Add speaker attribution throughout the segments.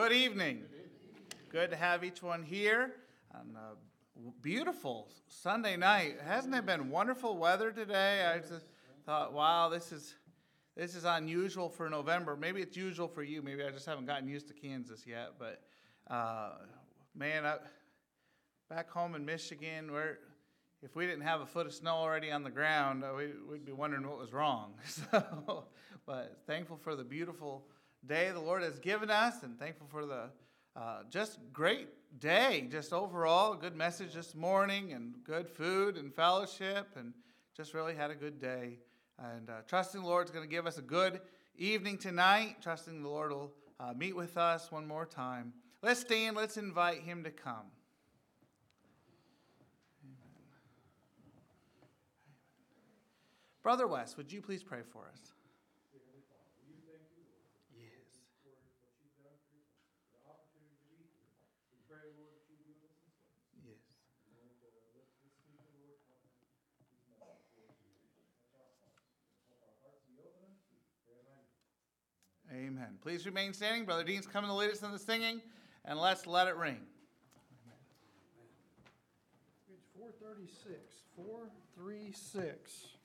Speaker 1: Good evening. Good to have each one here on a beautiful Sunday night. Hasn't it been wonderful weather today? I just thought, wow, this is this is unusual for November. Maybe it's usual for you. Maybe I just haven't gotten used to Kansas yet. But uh, man, I, back home in Michigan, where if we didn't have a foot of snow already on the ground, uh, we, would be wondering what was wrong. So, but thankful for the beautiful day the Lord has given us, and thankful for the uh, just great day, just overall, good message this morning, and good food and fellowship, and just really had a good day. And uh, trusting the Lord's going to give us a good evening tonight. Trusting the Lord will uh, meet with us one more time. Let's stand, let's invite Him to come. Brother West, would you please pray for us? Amen. Please remain standing. Brother Dean's coming to lead us in the singing, and let's let it ring.
Speaker 2: Page 436. 436.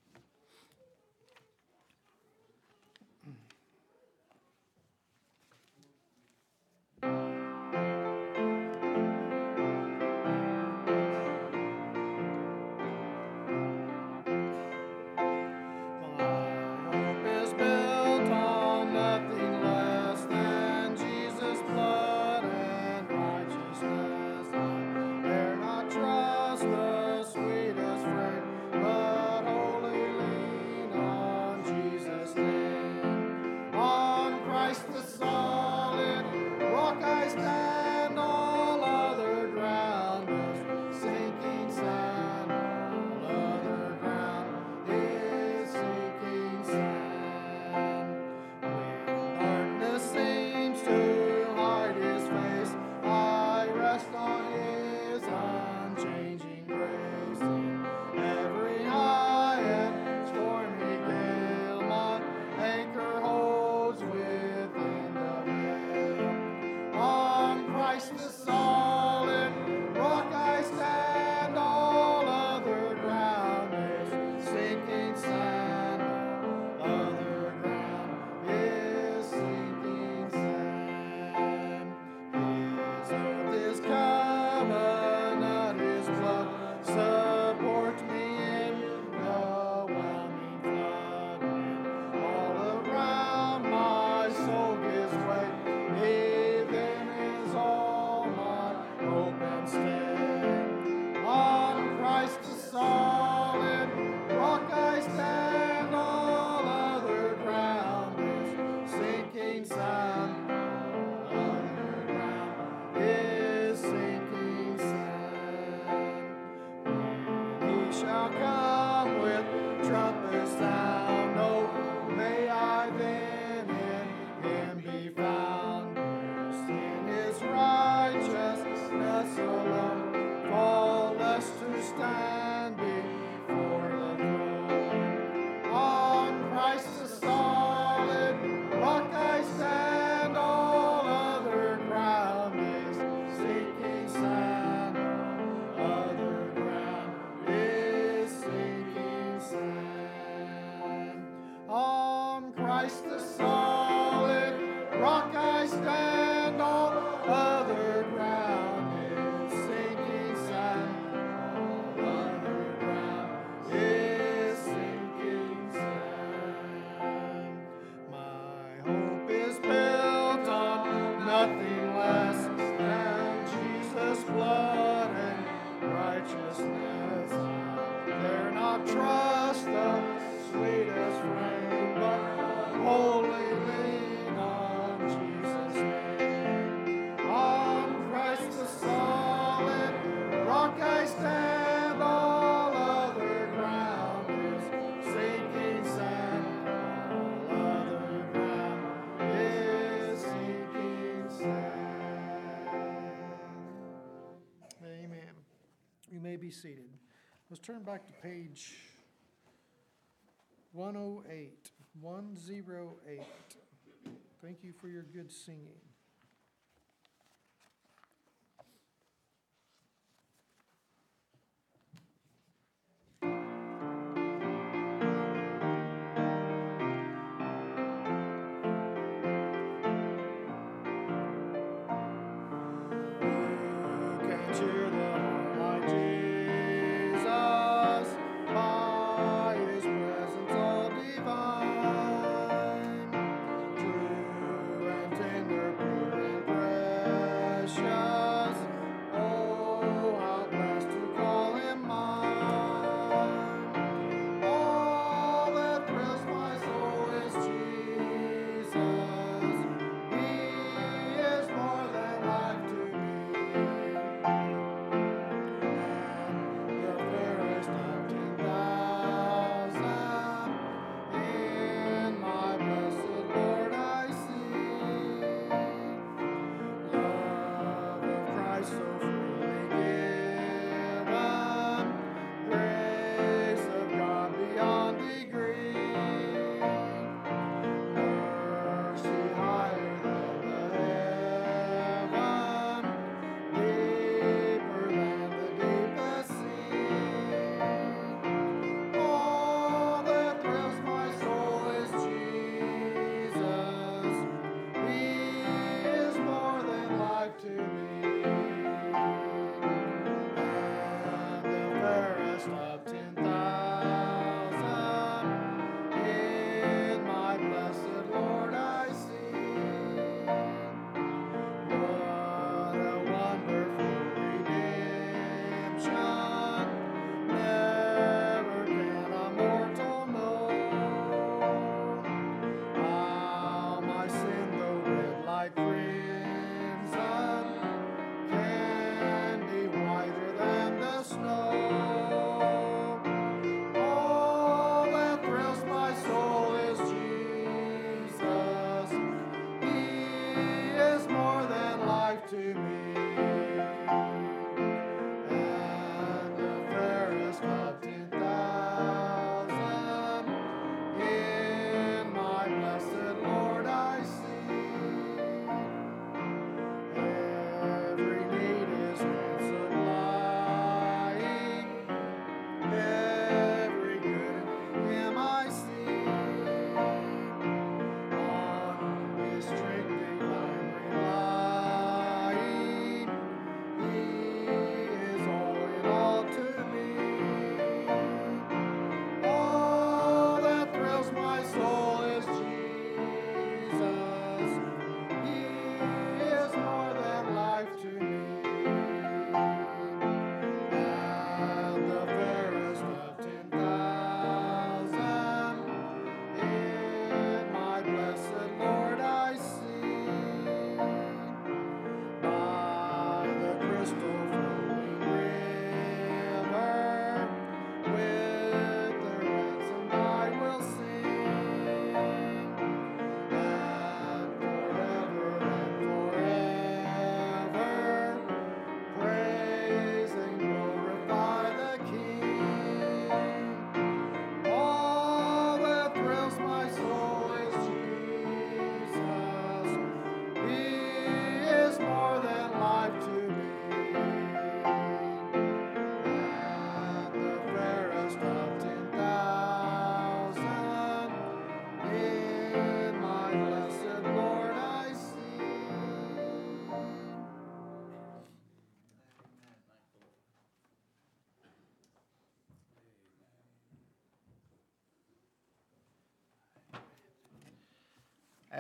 Speaker 2: Back to page 108. 108. Thank you for your good singing.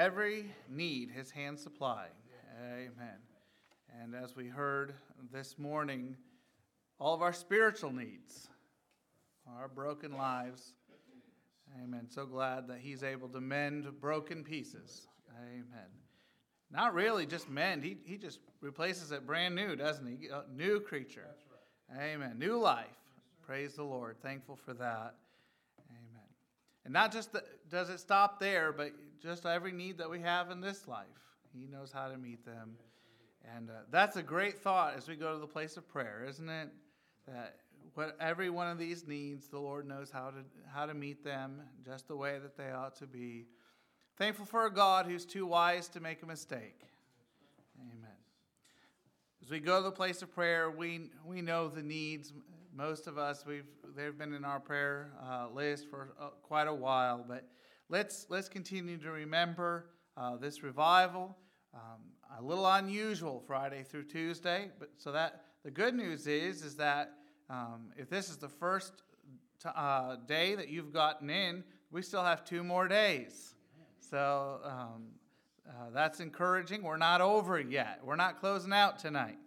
Speaker 1: Every need his hand supply. Amen. And as we heard this morning, all of our spiritual needs, our broken lives. Amen. So glad that he's able to mend broken pieces. Amen. Not really just mend, he, he just replaces it brand new, doesn't he? A new creature. Amen. New life. Praise the Lord. Thankful for that. And not just the, does it stop there, but just every need that we have in this life. He knows how to meet them. And uh, that's a great thought as we go to the place of prayer, isn't it? That what every one of these needs, the Lord knows how to how to meet them just the way that they ought to be. Thankful for a God who's too wise to make a mistake. Amen. As we go to the place of prayer, we we know the needs. Most of us, we've they've been in our prayer uh, list for uh, quite a while, but let's let's continue to remember uh, this revival. Um, a little unusual Friday through Tuesday, but so that the good news is is that um, if this is the first t- uh, day that you've gotten in, we still have two more days. So um, uh, that's encouraging. We're not over yet. We're not closing out tonight.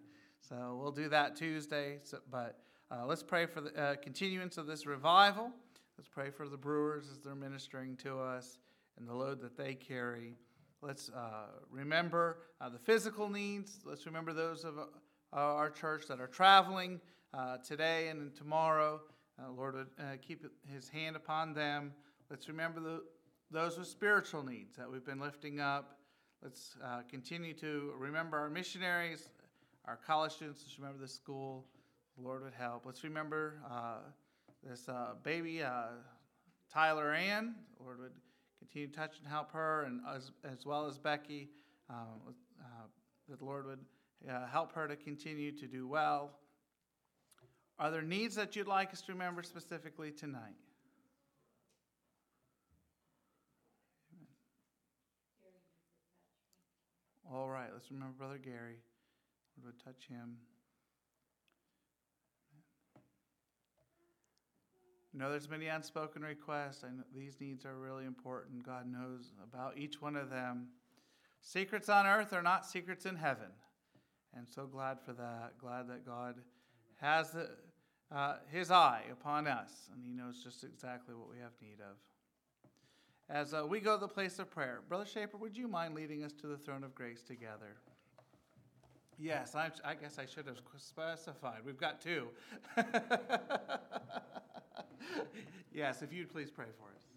Speaker 1: So we'll do that Tuesday. So, but uh, let's pray for the uh, continuance of this revival. Let's pray for the brewers as they're ministering to us and the load that they carry. Let's uh, remember uh, the physical needs. Let's remember those of uh, our church that are traveling uh, today and tomorrow. Lord keep his hand upon them. Let's remember the, those with spiritual needs that we've been lifting up. Let's continue to remember our missionaries, our college students. Let's remember the school. Lord would help. Let's remember this baby, Tyler Ann. Lord would continue to touch and help her, and as, as well as Becky, um, uh, that the Lord would uh, help her to continue to do well. Are there needs that you'd like us to remember specifically tonight? All right, let's remember Brother Gary. Lord would touch him. Know there's many unspoken requests. I know these needs are really important. God knows about each one of them. Secrets on earth are not secrets in heaven. And so glad for that. Glad that God has the, uh, his eye upon us, and he knows just exactly what we have need of. As uh, we go to the place of prayer, Brother Shaper, would you mind leading us to the throne of grace together? Yes, I, I guess I should have specified. We've got two. yes, if you'd please pray for us.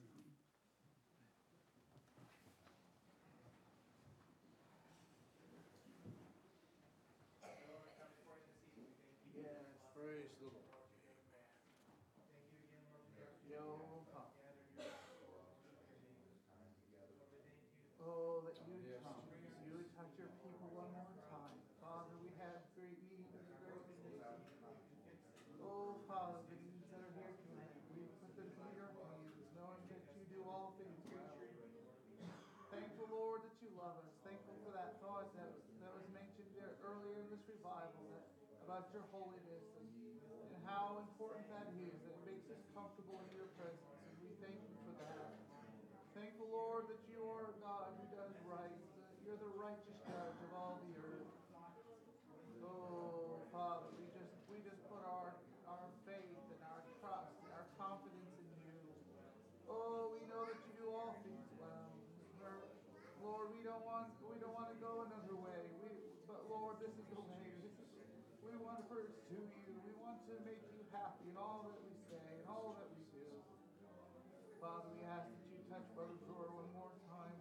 Speaker 1: About your holiness and, and how important that is. That it makes us comfortable in your presence. And we thank you for that. Thankful, Lord, that you are a God who does right. You're the righteous judge of all the earth. Oh, Father, we just we just put our, our faith and our trust and our confidence in you. Oh, we know that you do all things well. Lord, we don't want we don't want to go another way. We, but Lord, this is the way want to pursue you. To make you happy in all that we say and all that we do. Father, we ask that you touch Brother Brewer one more time.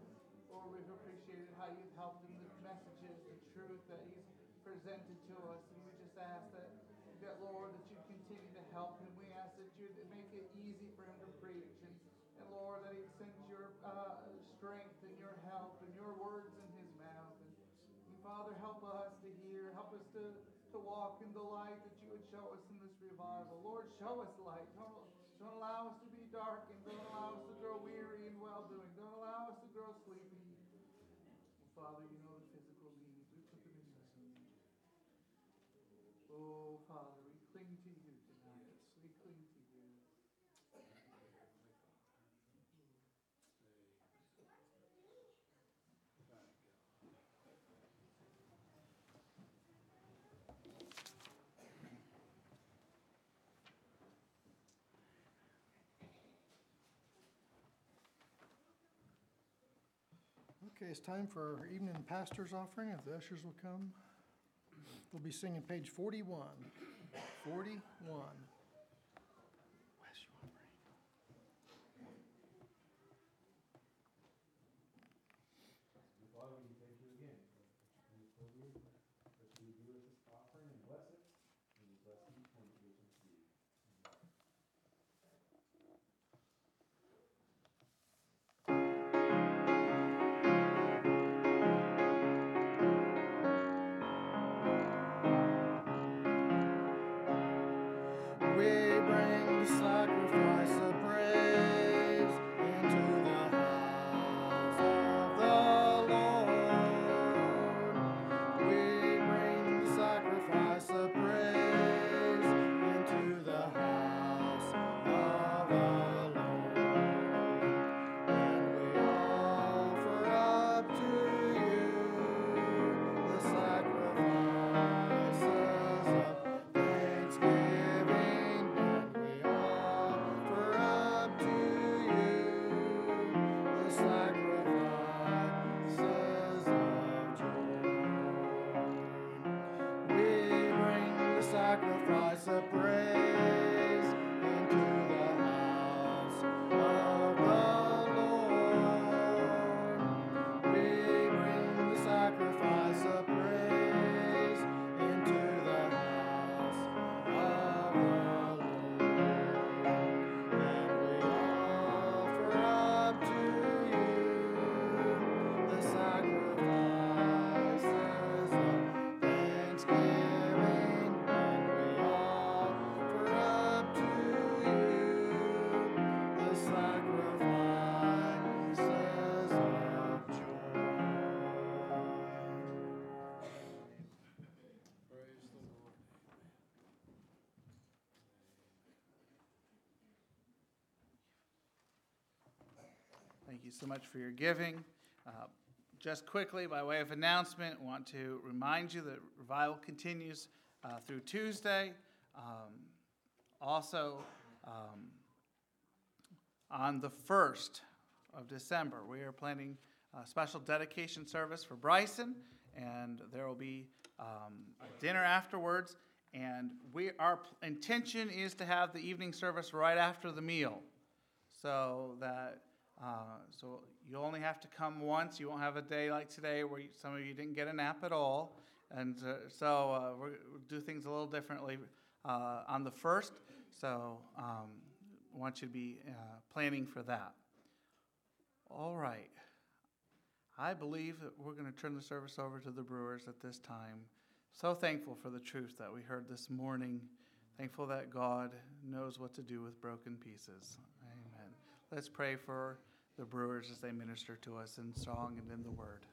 Speaker 1: Lord, we've appreciated how you've helped him, the messages, the truth that he's presented to us. And we just ask that, that Lord, that you continue to help him. We ask that you make it easy for him to preach. And, and Lord, that he sends your uh, strength and your help and your words in his mouth. And, and Father, help us to hear. Help us to to walk in the light that you would show revival. Lord, show us light. Don't, don't allow us to be darkened. Don't allow us to grow weary in well doing. Don't allow us to grow sleepy. Father, you know the physical needs. We put them in your hands. Oh, Father, we cling to you tonight. We cling to you.
Speaker 2: Okay, it's time for our evening pastor's offering, if the ushers will come. We'll be singing page forty-one. Forty-one. We
Speaker 1: Thank you so much for your giving. Uh, Just quickly, by way of announcement, want to remind you that revival continues uh, through Tuesday. Um, Also, um, on the 1st of December, we are planning a special dedication service for Bryson, and there will be um, a dinner afterwards. And we, our intention is to have the evening service right after the meal so that uh, so you only have to come once. You won't have a day like today where you, some of you didn't get a nap at all, and uh, so uh, we'll do things a little differently uh, on the first. So um, I want you to be uh, planning for that. All right. I believe that we're going to turn the service over to the brewers at this time. So thankful for the truth that we heard this morning. Thankful that God knows what to do with broken pieces. Amen. Let's pray for the brewers as they minister to us in song and in the word.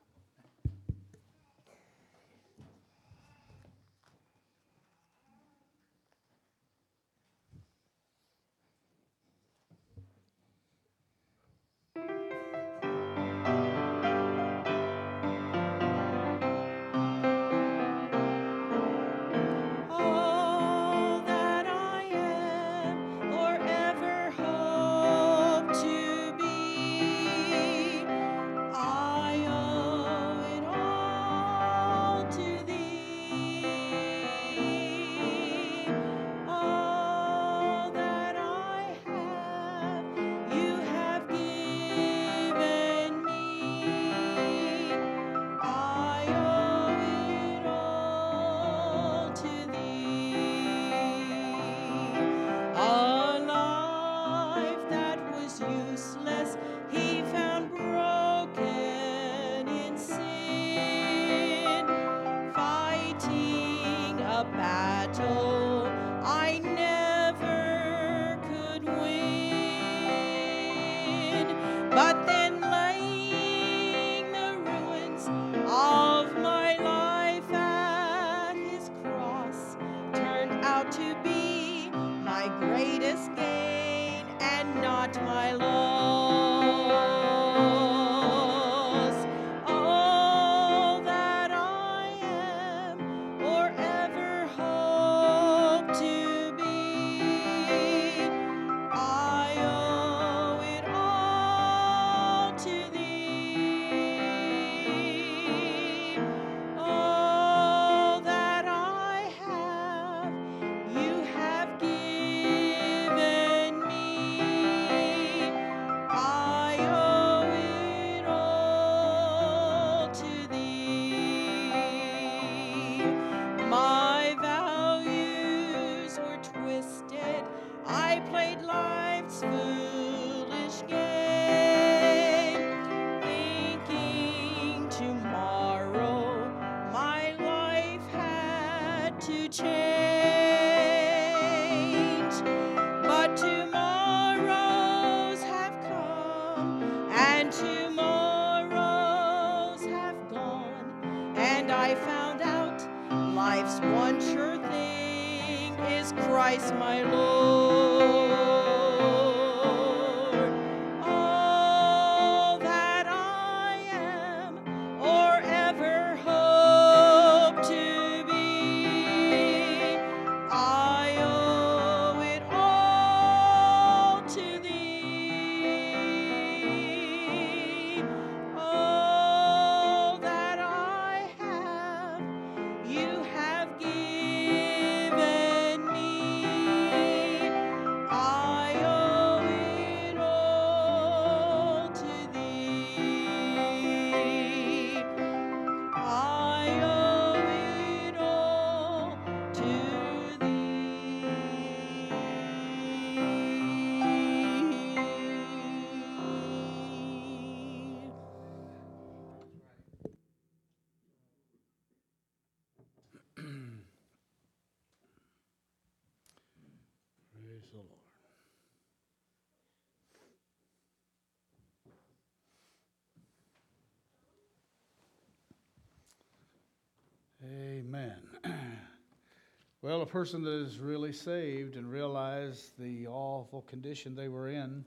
Speaker 3: Well, a person that is really saved and realize the awful condition they were in,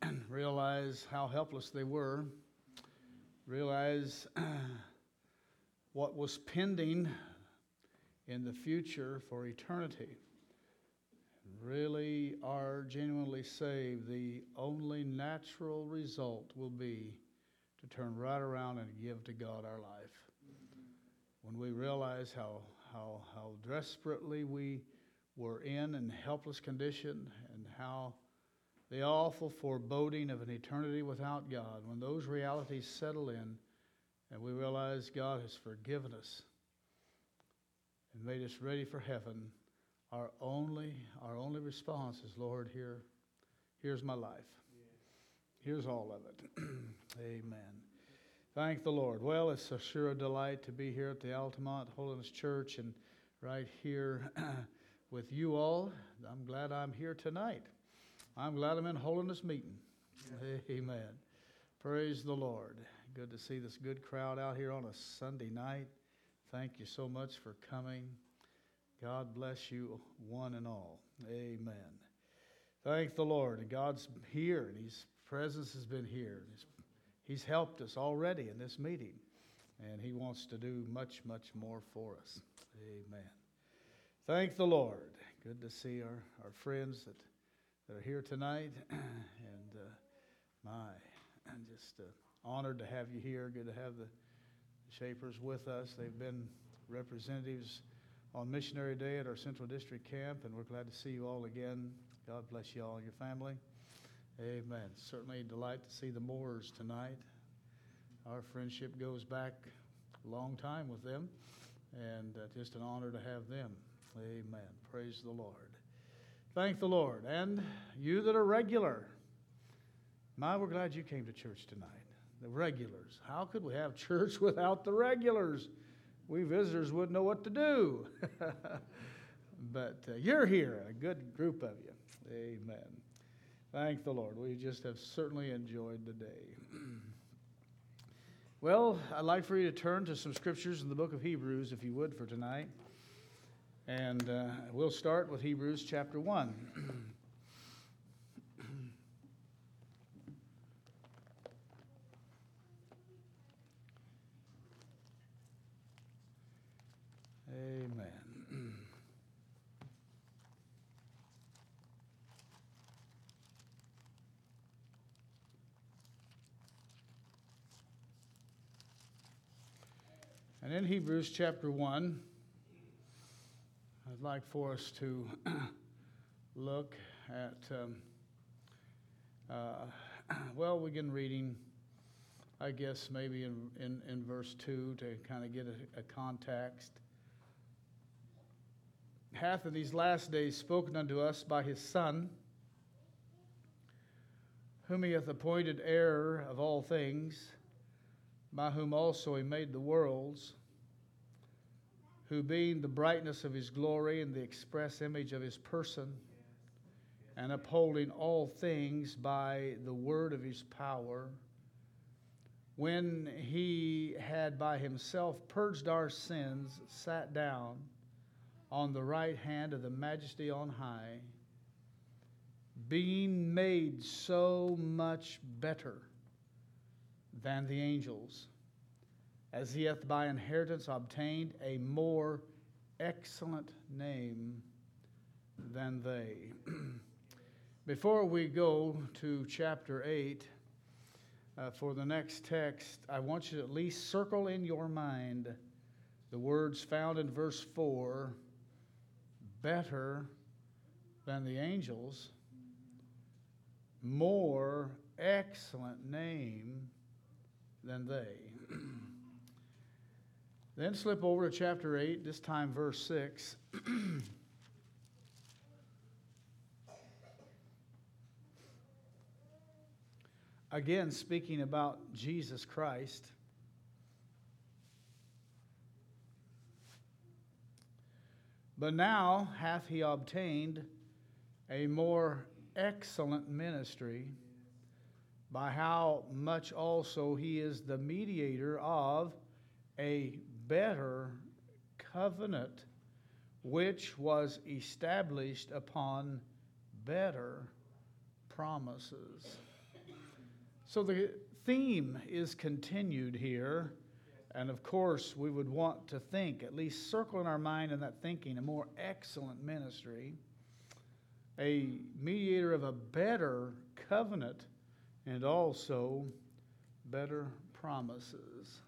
Speaker 3: and realize how helpless they were, realize what was pending in the future for eternity really are genuinely saved, the only natural result will be to turn right around and give to God our life. When we realize how, how, how desperately we were in and helpless condition and how the awful foreboding of an eternity without God, when those realities settle in and we realize God has forgiven us and made us ready for heaven, our only our only response is lord here here's my life. Here's all of it. Amen thank the lord. Well it's a sure delight to be here at the altamont holiness church and right here with you all. I'm glad i'm here tonight. I'm glad i'm in holiness meeting. Amen. Praise the lord. Good to see this good crowd out here on a sunday night. Thank you so much for coming. God bless you, one and all. Amen. Thank the Lord. And God's here, and His presence has been here. He's, he's helped us already in this meeting, and He wants to do much, much more for us. Amen. Thank the Lord. Good to see our, our friends that, that are here tonight, and uh, my, I'm just uh, honored to have you here. Good to have the Shapers with us. They've been representatives on Missionary Day at our Central District camp, and we're glad to see you all again. God bless you all and your family. Amen. Certainly delight to see the Moores tonight. Our friendship goes back a long time with them, and uh, just an honor to have them. Amen. Praise the Lord. Thank the Lord. And you that are regular, my, we're glad you came to church tonight. The regulars. How could we have church without the regulars? we visitors wouldn't know what to do. but uh, you're here, a good group of you. Amen. Thank the Lord. We just have certainly enjoyed the day. well, I'd like for you to turn to some scriptures in the book of Hebrews, if you would, for tonight. And uh, we'll start with Hebrews chapter 1. Amen. And in Hebrews chapter 1, I'd like for us to look at, um, uh, well, we begin reading, I guess, maybe in, in, in verse 2 to kind of get a, a context. Hath in these last days spoken unto us by his Son, whom he hath appointed heir of all things, by whom also he made the worlds, who being the brightness of his glory and the express image of his person, and upholding all things by the word of his power, when he had by himself purged our sins, sat down on the right hand of the majesty on high, being made so much better than the angels, as he hath by inheritance obtained a more excellent name than they. Before we go to chapter 8, uh, for the next text, I want you to at least circle in your mind the words found in verse 4 better than the angels, more excellent name than they. then slip over to chapter 8, this time verse 6. Again, speaking about Jesus Christ. But now hath he obtained a more excellent ministry, by how much also he is the mediator of a better covenant, which was established upon better promises. So the theme is continued here. And of course, we would want to think, at least circle in our mind in that thinking, a more excellent ministry, a mediator of a better covenant, and also better promises.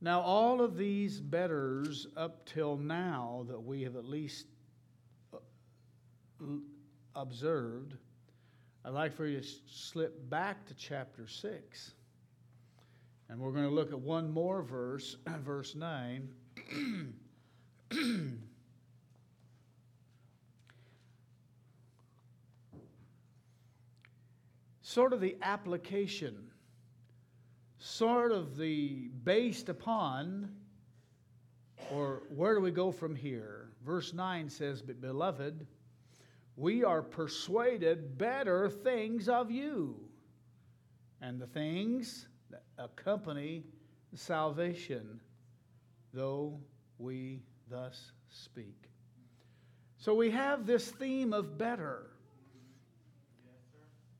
Speaker 3: Now, all of these betters up till now that we have at least uh, observed I'd like for you to slip back to chapter 6. And we're going to look at one more verse, verse 9. sort of the application, sort of the based upon, or where do we go from here? Verse 9 says, But beloved, we are persuaded better things of you, and the things that accompany salvation, though we thus speak. So we have this theme of better.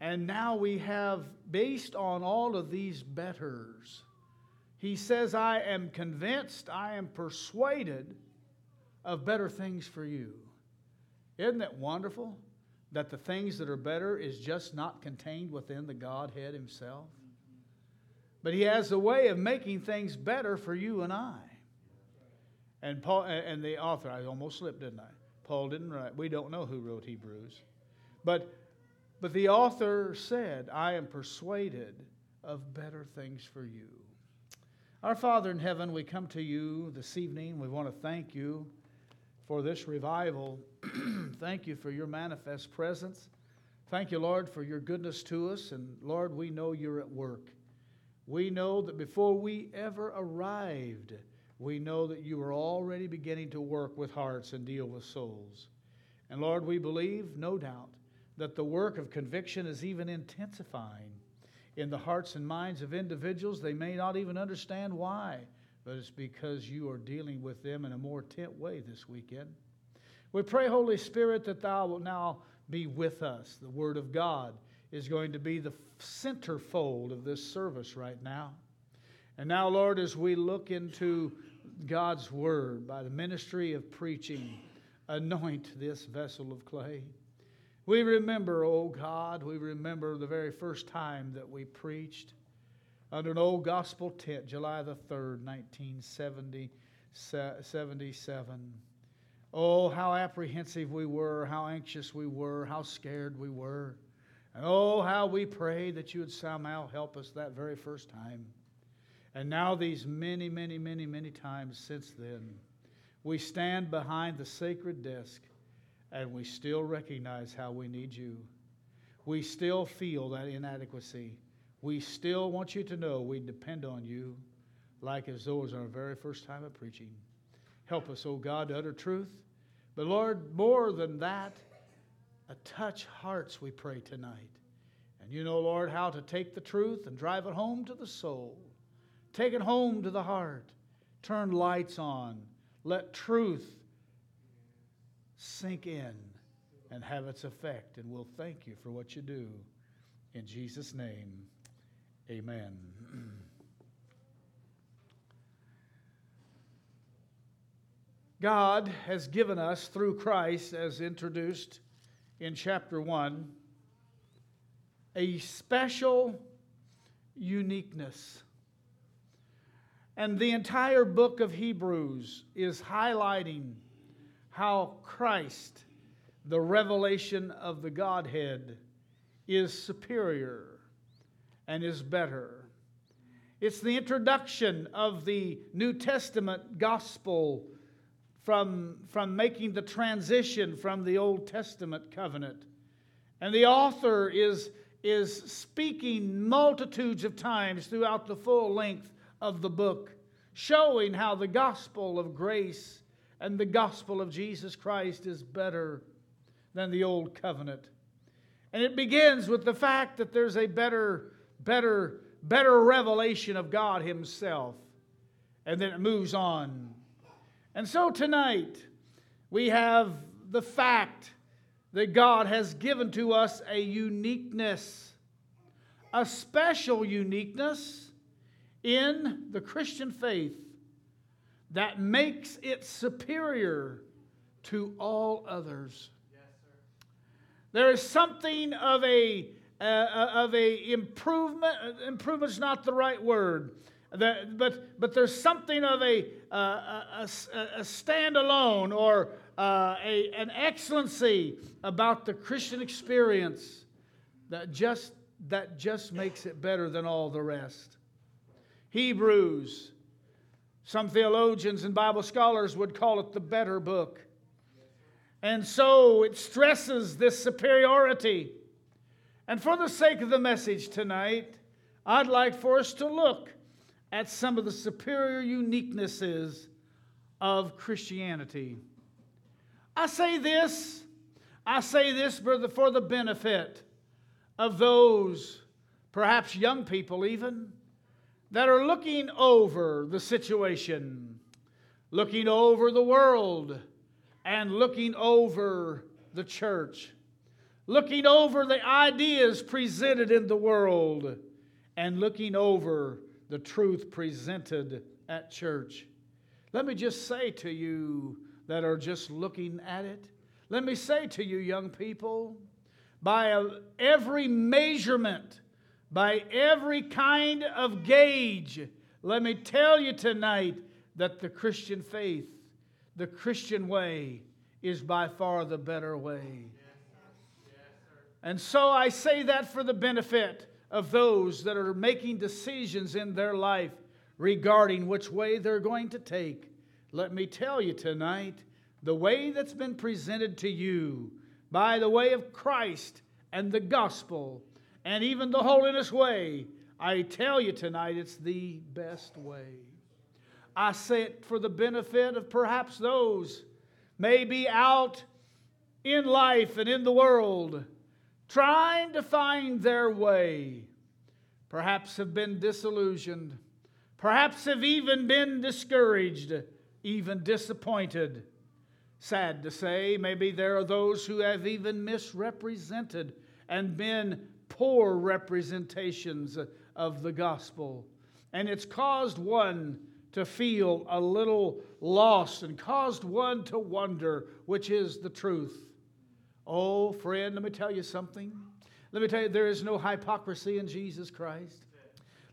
Speaker 3: And now we have, based on all of these betters, he says, I am convinced, I am persuaded of better things for you. Isn't it wonderful that the things that are better is just not contained within the Godhead Himself? But He has a way of making things better for you and I. And Paul and the author, I almost slipped, didn't I? Paul didn't write. We don't know who wrote Hebrews. But but the author said, I am persuaded of better things for you. Our Father in heaven, we come to you this evening. We want to thank you for this revival. Thank you for your manifest presence. Thank you, Lord, for your goodness to us. And Lord, we know you're at work. We know that before we ever arrived, we know that you were already beginning to work with hearts and deal with souls. And Lord, we believe, no doubt, that the work of conviction is even intensifying in the hearts and minds of individuals. They may not even understand why but it's because you are dealing with them in a more tent way this weekend. We pray, Holy Spirit, that Thou will now be with us. The Word of God is going to be the centerfold of this service right now. And now, Lord, as we look into God's Word by the ministry of preaching, anoint this vessel of clay. We remember, oh God, we remember the very first time that we preached under an old gospel tent, July the 3rd, 1977. Oh, how apprehensive we were, how anxious we were, how scared we were. And oh, how we prayed that you would somehow help us that very first time. And now, these many, many, many, many times since then, we stand behind the sacred desk and we still recognize how we need you. We still feel that inadequacy we still want you to know we depend on you like as though it was our very first time of preaching. Help us, O oh God, to utter truth. But Lord, more than that, touch hearts, we pray tonight. And you know, Lord, how to take the truth and drive it home to the soul, take it home to the heart, turn lights on, let truth sink in and have its effect. And we'll thank you for what you do. In Jesus' name, amen. God has given us through Christ, as introduced in chapter 1, a special uniqueness. And the entire book of Hebrews is highlighting how Christ, the revelation of the Godhead, is superior and is better. It's the introduction of the New Testament gospel from, from making the transition from the Old Testament covenant. And the author is, is speaking multitudes of times throughout the full length of the book, showing how the gospel of grace and the gospel of Jesus Christ is better than the Old Covenant. And it begins with the fact that there's a better, better, better revelation of God Himself. And then it moves on and so tonight, we have the fact that God has given to us a uniqueness, a special uniqueness in the Christian faith that makes it superior to all others. there is something of a uh, of a improvement. Improvement's not the right word but, but there's something of a, uh, a, a, standalone or uh, a, an excellency about the Christian experience that just, that just makes it better than all the rest. Hebrews, some theologians and Bible scholars would call it the better book. And so it stresses this superiority. And for the sake of the message tonight, I'd like for us to look at some of the superior uniquenesses of Christianity. I say this, I say this the, for the benefit of those, perhaps young people even, that are looking over the situation, looking over the world, and looking over the church, looking over the ideas presented in the world, and looking over the truth presented at church. Let me just say to you that are just looking at it, let me say to you, young people, by every measurement, by every kind of gauge, let me tell you tonight that the Christian faith, the Christian way, is by far the better way. And so I say that for the benefit of those that are making decisions in their life regarding which way they're going to take. Let me tell you tonight the way that's been presented to you by the way of Christ and the gospel and even the holiness way, I tell you tonight it's the best way. I say it for the benefit of perhaps those maybe out in life and in the world trying to find their way, perhaps have been disillusioned, perhaps have even been discouraged, even disappointed. Sad to say, maybe there are those who have even misrepresented and been poor representations of the gospel. And it's caused one to feel a little lost and caused one to wonder which is the truth. Oh, friend, let me tell you something. Let me tell you, there is no hypocrisy in Jesus Christ.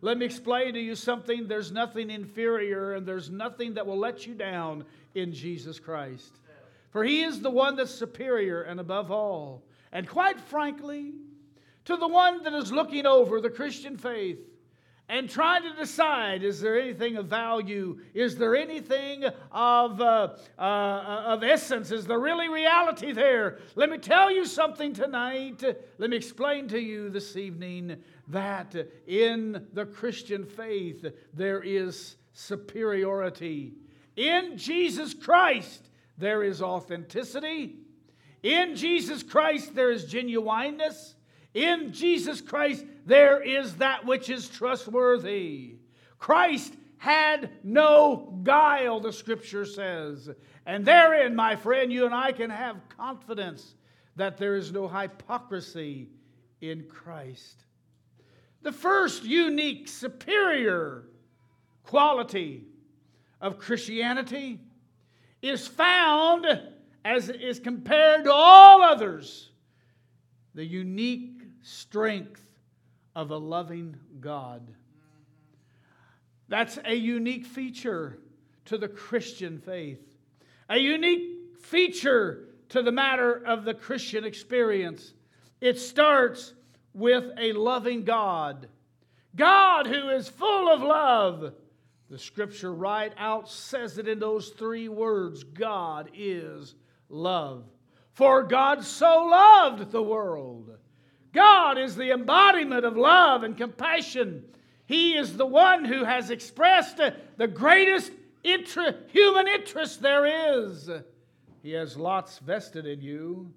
Speaker 3: Let me explain to you something. There's nothing inferior and there's nothing that will let you down in Jesus Christ. For He is the one that's superior and above all. And quite frankly, to the one that is looking over the Christian faith, and trying to decide is there anything of value? Is there anything of, uh, uh, of essence? Is there really reality there? Let me tell you something tonight. Let me explain to you this evening that in the Christian faith there is superiority. In Jesus Christ there is authenticity. In Jesus Christ there is genuineness. In Jesus Christ, there is that which is trustworthy. Christ had no guile, the scripture says. And therein, my friend, you and I can have confidence that there is no hypocrisy in Christ. The first unique, superior quality of Christianity is found as is compared to all others the unique strength of a loving God. That's a unique feature to the Christian faith, a unique feature to the matter of the Christian experience. It starts with a loving God. God who is full of love. The scripture right out says it in those three words God is love. For God so loved the world. God is the embodiment of love and compassion. He is the one who has expressed the greatest intra- human interest there is. He has lots vested in you.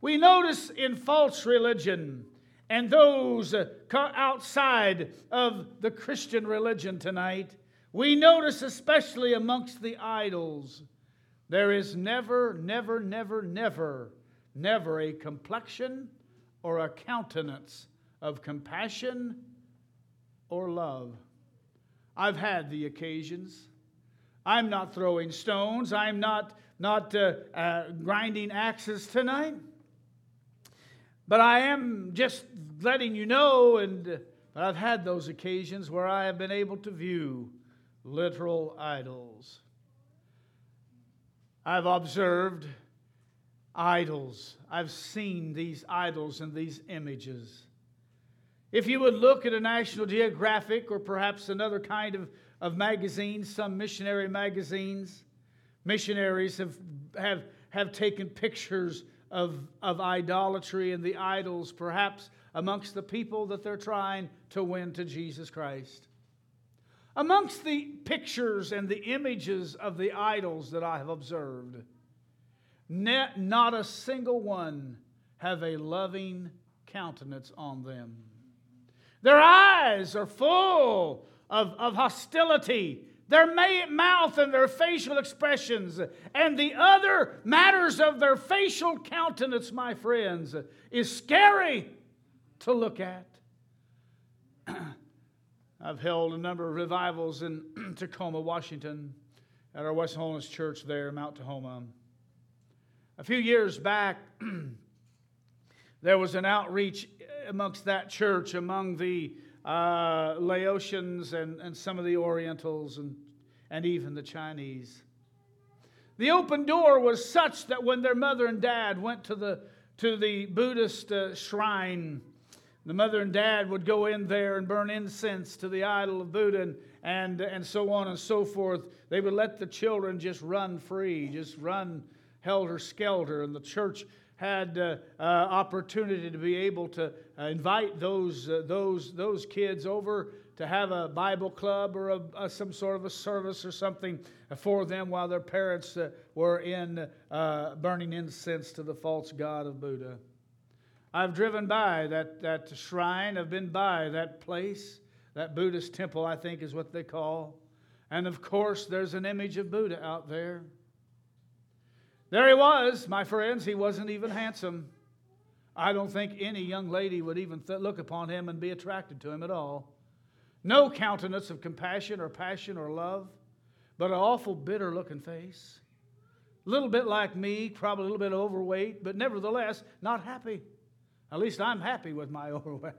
Speaker 3: We notice in false religion and those uh, outside of the Christian religion tonight, we notice especially amongst the idols, there is never, never, never, never, never a complexion or a countenance of compassion or love. I've had the occasions. I'm not throwing stones. I'm not, not uh, uh, grinding axes tonight. But I am just letting you know, and uh, I've had those occasions where I have been able to view literal idols. I've observed idols. I've seen these idols and these images. If you would look at a National Geographic or perhaps another kind of, of magazine, some missionary magazines, missionaries have, have, have taken pictures of, of idolatry and the idols, perhaps amongst the people that they're trying to win to Jesus Christ. Amongst the pictures and the images of the idols that I have observed, not a single one have a loving countenance on them. Their eyes are full of, of hostility their mouth and their facial expressions, and the other matters of their facial countenance, my friends, is scary to look at. I've held a number of revivals in Tacoma, Washington, at our West Holiness Church there, Mount Tahoma. A few years back, there was an outreach amongst that church among the uh, Laotians and, and some of the Orientals and, and even the Chinese. The open door was such that when their mother and dad went to the, to the Buddhist uh, shrine, the mother and dad would go in there and burn incense to the idol of Buddha and, and, and so on and so forth. They would let the children just run free, just run helter skelter. And the church had uh, uh, opportunity to be able to uh, invite those, uh, those, those kids over to have a Bible club or a, a, some sort of a service or something for them while their parents uh, were in uh, burning incense to the false god of Buddha. I've driven by that, that shrine, I've been by that place, that Buddhist temple, I think is what they call. And of course, there's an image of Buddha out there. There he was, my friends. He wasn't even handsome. I don't think any young lady would even th- look upon him and be attracted to him at all. No countenance of compassion or passion or love, but an awful bitter looking face. A little bit like me, probably a little bit overweight, but nevertheless not happy. At least I'm happy with my overweight.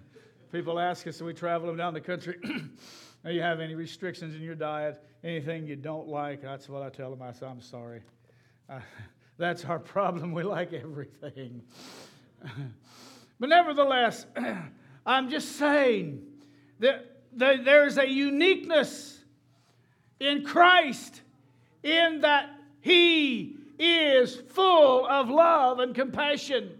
Speaker 3: People ask us, we travel down the country, do you have any restrictions in your diet? Anything you don't like? That's what I tell them. I say, I'm sorry. Uh, that's our problem. We like everything. but nevertheless, I'm just saying that there's a uniqueness in Christ in that He is full of love and compassion.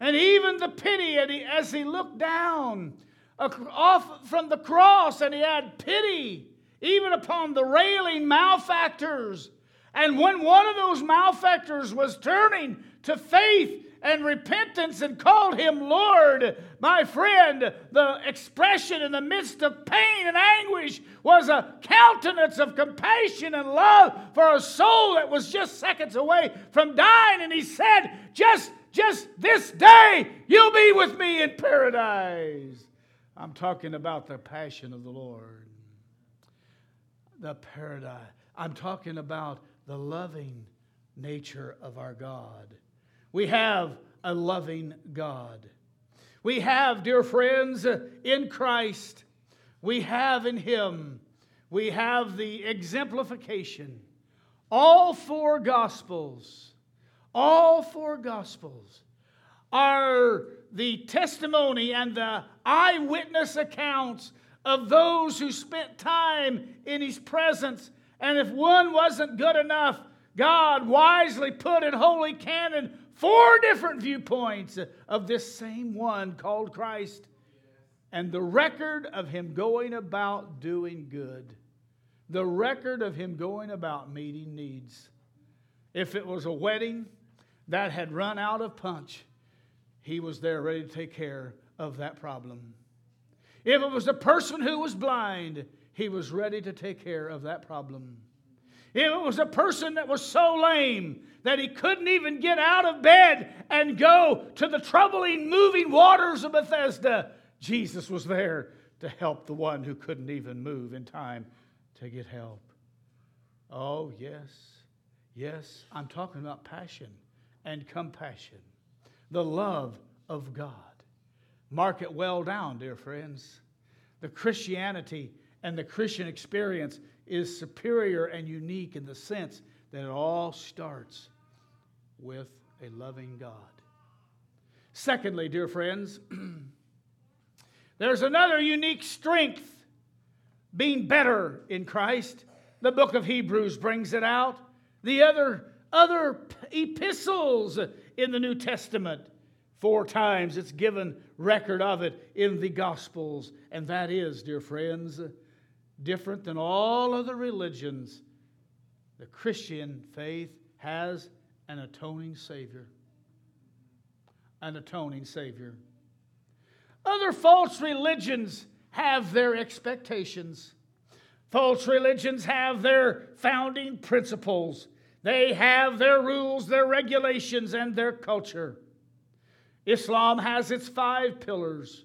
Speaker 3: And even the pity as he looked down off from the cross and he had pity even upon the railing malefactors. And when one of those malefactors was turning to faith and repentance and called him Lord, my friend, the expression in the midst of pain and anguish was a countenance of compassion and love for a soul that was just seconds away from dying. And he said, Just, just this day, you'll be with me in paradise. I'm talking about the passion of the Lord the paradise. I'm talking about the loving nature of our God. We have a loving God. We have, dear friends, in Christ, we have in Him, we have the exemplification. All four Gospels, all four Gospels are the testimony and the eyewitness accounts of those who spent time in His presence. And if one wasn't good enough, God wisely put in Holy Canon four different viewpoints of this same one called Christ and the record of Him going about doing good, the record of Him going about meeting needs. If it was a wedding that had run out of punch, He was there ready to take care of that problem. If it was a person who was blind, he was ready to take care of that problem. If it was a person that was so lame that he couldn't even get out of bed and go to the troubling, moving waters of Bethesda, Jesus was there to help the one who couldn't even move in time to get help. Oh, yes, yes, I'm talking about passion and compassion, the love of God. Mark it well down, dear friends. The Christianity and the Christian experience is superior and unique in the sense that it all starts with a loving God. Secondly, dear friends, there's another unique strength being better in Christ. The book of Hebrews brings it out. The other, other epistles in the New Testament Four times it's given record of it in the Gospels. And that is, dear friends, different than all other religions. The Christian faith has an atoning Savior. An atoning Savior. Other false religions have their expectations. False religions have their founding principles. They have their rules, their regulations, and their culture. Islam has its five pillars.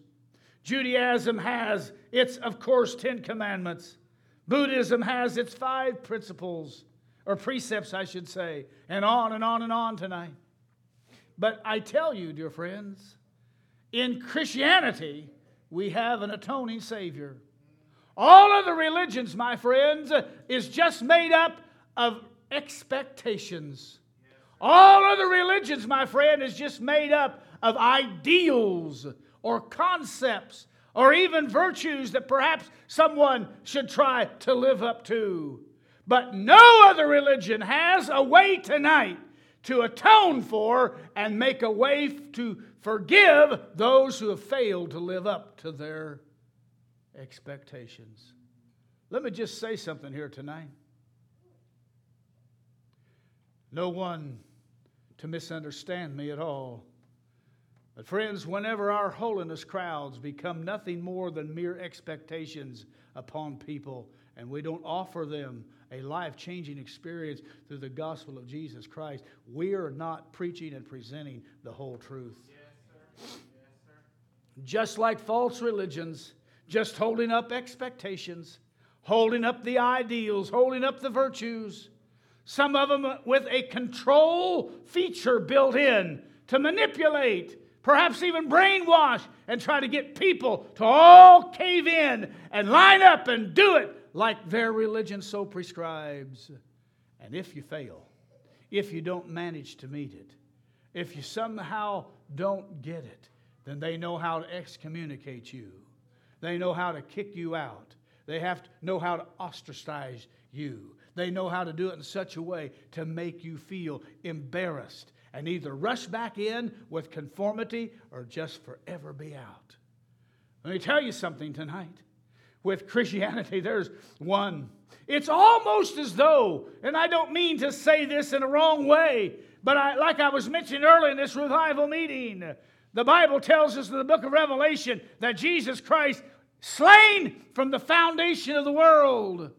Speaker 3: Judaism has its, of course, Ten Commandments. Buddhism has its five principles, or precepts, I should say, and on and on and on tonight. But I tell you, dear friends, in Christianity, we have an atoning Savior. All of the religions, my friends, is just made up of expectations. All other religions, my friend, is just made up of ideals or concepts or even virtues that perhaps someone should try to live up to. But no other religion has a way tonight to atone for and make a way to forgive those who have failed to live up to their expectations. Let me just say something here tonight. No one to misunderstand me at all. But, friends, whenever our holiness crowds become nothing more than mere expectations upon people, and we don't offer them a life changing experience through the gospel of Jesus Christ, we are not preaching and presenting the whole truth. Yes, sir. Yes, sir. Just like false religions, just holding up expectations, holding up the ideals, holding up the virtues, some of them with a control feature built in to manipulate perhaps even brainwash, and try to get people to all cave in and line up and do it like their religion so prescribes. And if you fail, if you don't manage to meet it, if you somehow don't get it, then they know how to excommunicate you. They know how to kick you out. They have to know how to ostracize you. They know how to do it in such a way to make you feel embarrassed and either rush back in with conformity or just forever be out. Let me tell you something tonight. with Christianity. There's one. It's almost as though, and I don't mean to say this in a wrong way, but I, like I was mentioning earlier in this revival meeting, the Bible tells us in the book of Revelation that Jesus Christ slain from the foundation of the world.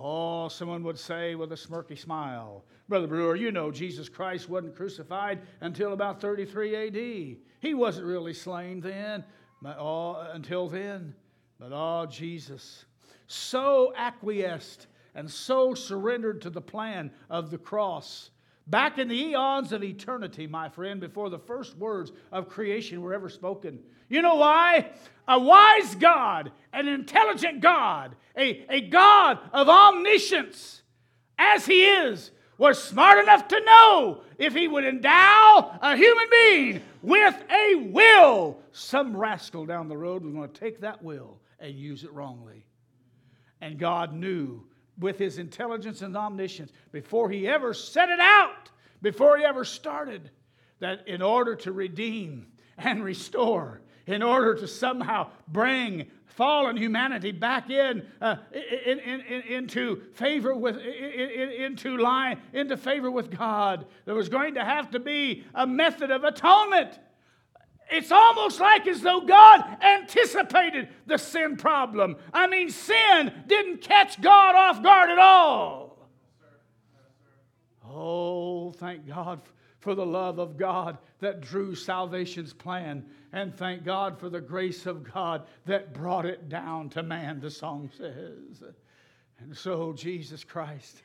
Speaker 3: Oh, someone would say with a smirky smile, Brother Brewer, you know Jesus Christ wasn't crucified until about 33 AD. He wasn't really slain then, but, oh, until then. But oh, Jesus, so acquiesced and so surrendered to the plan of the cross. Back in the eons of eternity, my friend, before the first words of creation were ever spoken. You know why? A wise God, an intelligent God, a, a God of omniscience, as He is, was smart enough to know if He would endow a human being with a will, some rascal down the road was going to take that will and use it wrongly. And God knew with his intelligence and omniscience before he ever set it out, before he ever started, that in order to redeem and restore, in order to somehow bring fallen humanity back in, uh, in, in, in, into favor with into line into favor with God, there was going to have to be a method of atonement. It's almost like as though God anticipated the sin problem. I mean, sin didn't catch God off guard at all. Oh, thank God for the love of God that drew salvation's plan. And thank God for the grace of God that brought it down to man, the song says. And so Jesus Christ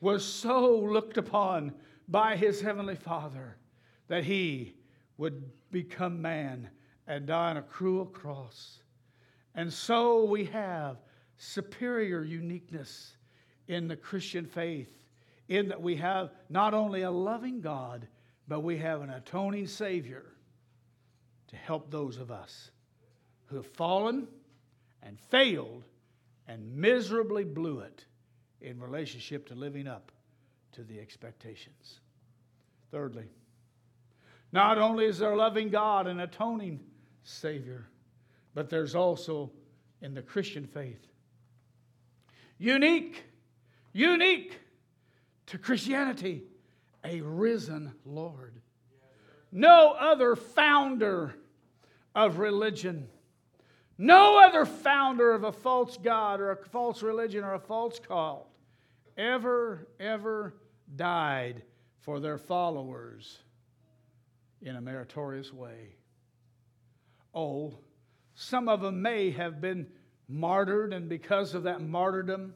Speaker 3: was so looked upon by his heavenly Father that he would become man and die on a cruel cross. And so we have superior uniqueness in the Christian faith, in that we have not only a loving God, but we have an atoning Savior to help those of us who have fallen and failed and miserably blew it in relationship to living up to the expectations. Thirdly, not only is there a loving God and atoning Savior, but there's also in the Christian faith unique, unique to Christianity, a risen Lord. No other founder of religion, no other founder of a false God or a false religion or a false cult ever, ever died for their followers in a meritorious way. Oh, some of them may have been martyred, and because of that martyrdom,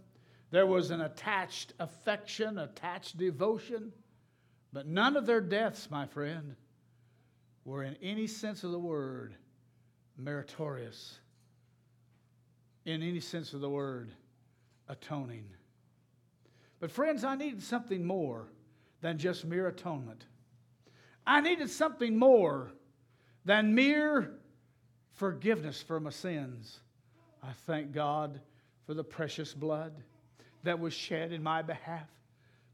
Speaker 3: there was an attached affection, attached devotion. But none of their deaths, my friend, were in any sense of the word meritorious, in any sense of the word atoning. But, friends, I needed something more than just mere atonement. I needed something more than mere forgiveness for my sins. I thank God for the precious blood that was shed in my behalf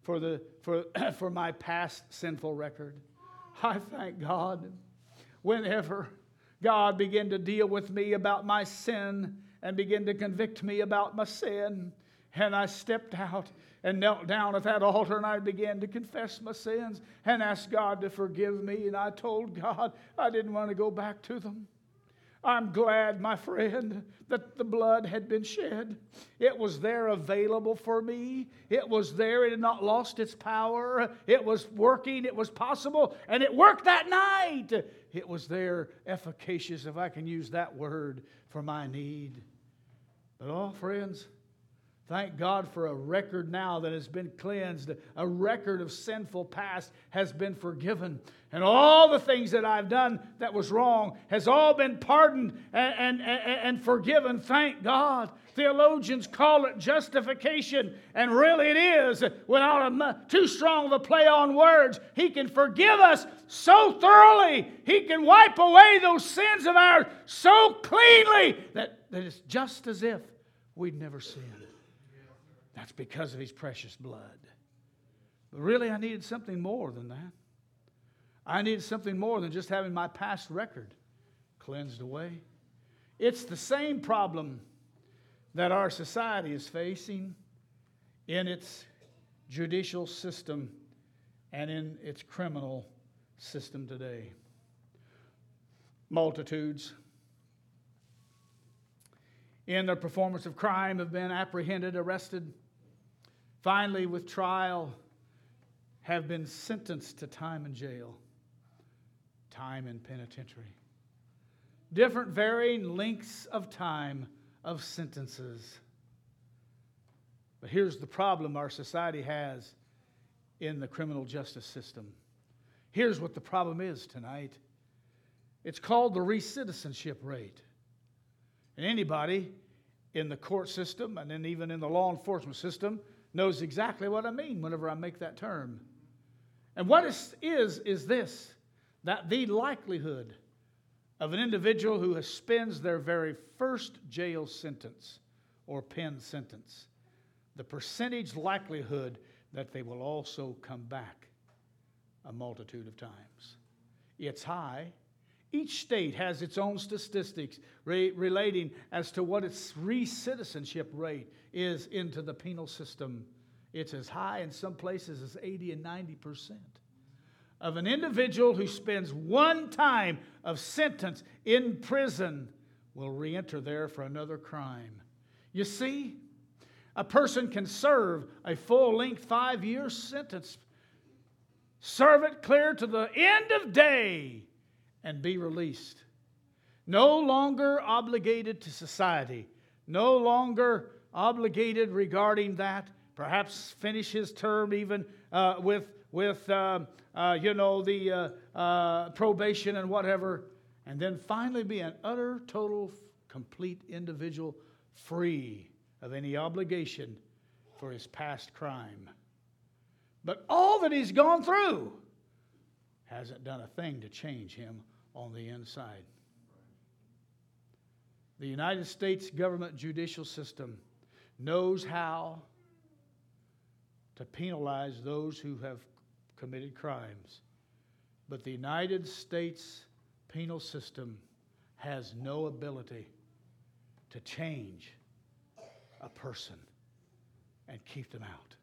Speaker 3: for, the, for, for my past sinful record. I thank God whenever God began to deal with me about my sin and began to convict me about my sin, and I stepped out and knelt down at that altar and I began to confess my sins and ask God to forgive me. And I told God I didn't want to go back to them. I'm glad, my friend, that the blood had been shed. It was there available for me. It was there. It had not lost its power. It was working. It was possible. And it worked that night. It was there, efficacious, if I can use that word, for my need. But, oh, friends, Thank God for a record now that has been cleansed. A record of sinful past has been forgiven. And all the things that I've done that was wrong has all been pardoned and, and, and, forgiven. Thank God. Theologians call it justification, and really it is, without a, too strong of a play on words. He can forgive us so thoroughly, He can wipe away those sins of ours so cleanly that, that it's just as if we'd never sinned. That's because of his precious blood. But really, I needed something more than that. I needed something more than just having my past record cleansed away. It's the same problem that our society is facing in its judicial system and in its criminal system today. Multitudes in the performance of crime have been apprehended, arrested, finally, with trial, have been sentenced to time in jail, time in penitentiary. Different varying lengths of time of sentences. But here's the problem our society has in the criminal justice system. Here's what the problem is tonight it's called the recidivism rate. And anybody in the court system and then even in the law enforcement system knows exactly what I mean whenever I make that term. And what is is, is this that the likelihood of an individual who has spends their very first jail sentence or pen sentence, the percentage likelihood that they will also come back a multitude of times. It's high. Each state has its own statistics re- relating as to what its recidivism rate is into the penal system. It's as high in some places as 80 and 90 percent of an individual who spends one time of sentence in prison will re-enter there for another crime. You see, a person can serve a full-length five-year sentence, serve it clear to the end of day, and be released. No longer obligated to society, no longer obligated regarding that. Perhaps finish his term even uh, with with uh, uh, you know the uh, uh, probation and whatever, and then finally be an utter, total, complete individual, free of any obligation for his past crime. But all that he's gone through hasn't done a thing to change him on the inside. The United States government judicial system knows how to penalize those who have committed crimes. But the United States penal system has no ability to change a person and keep them out.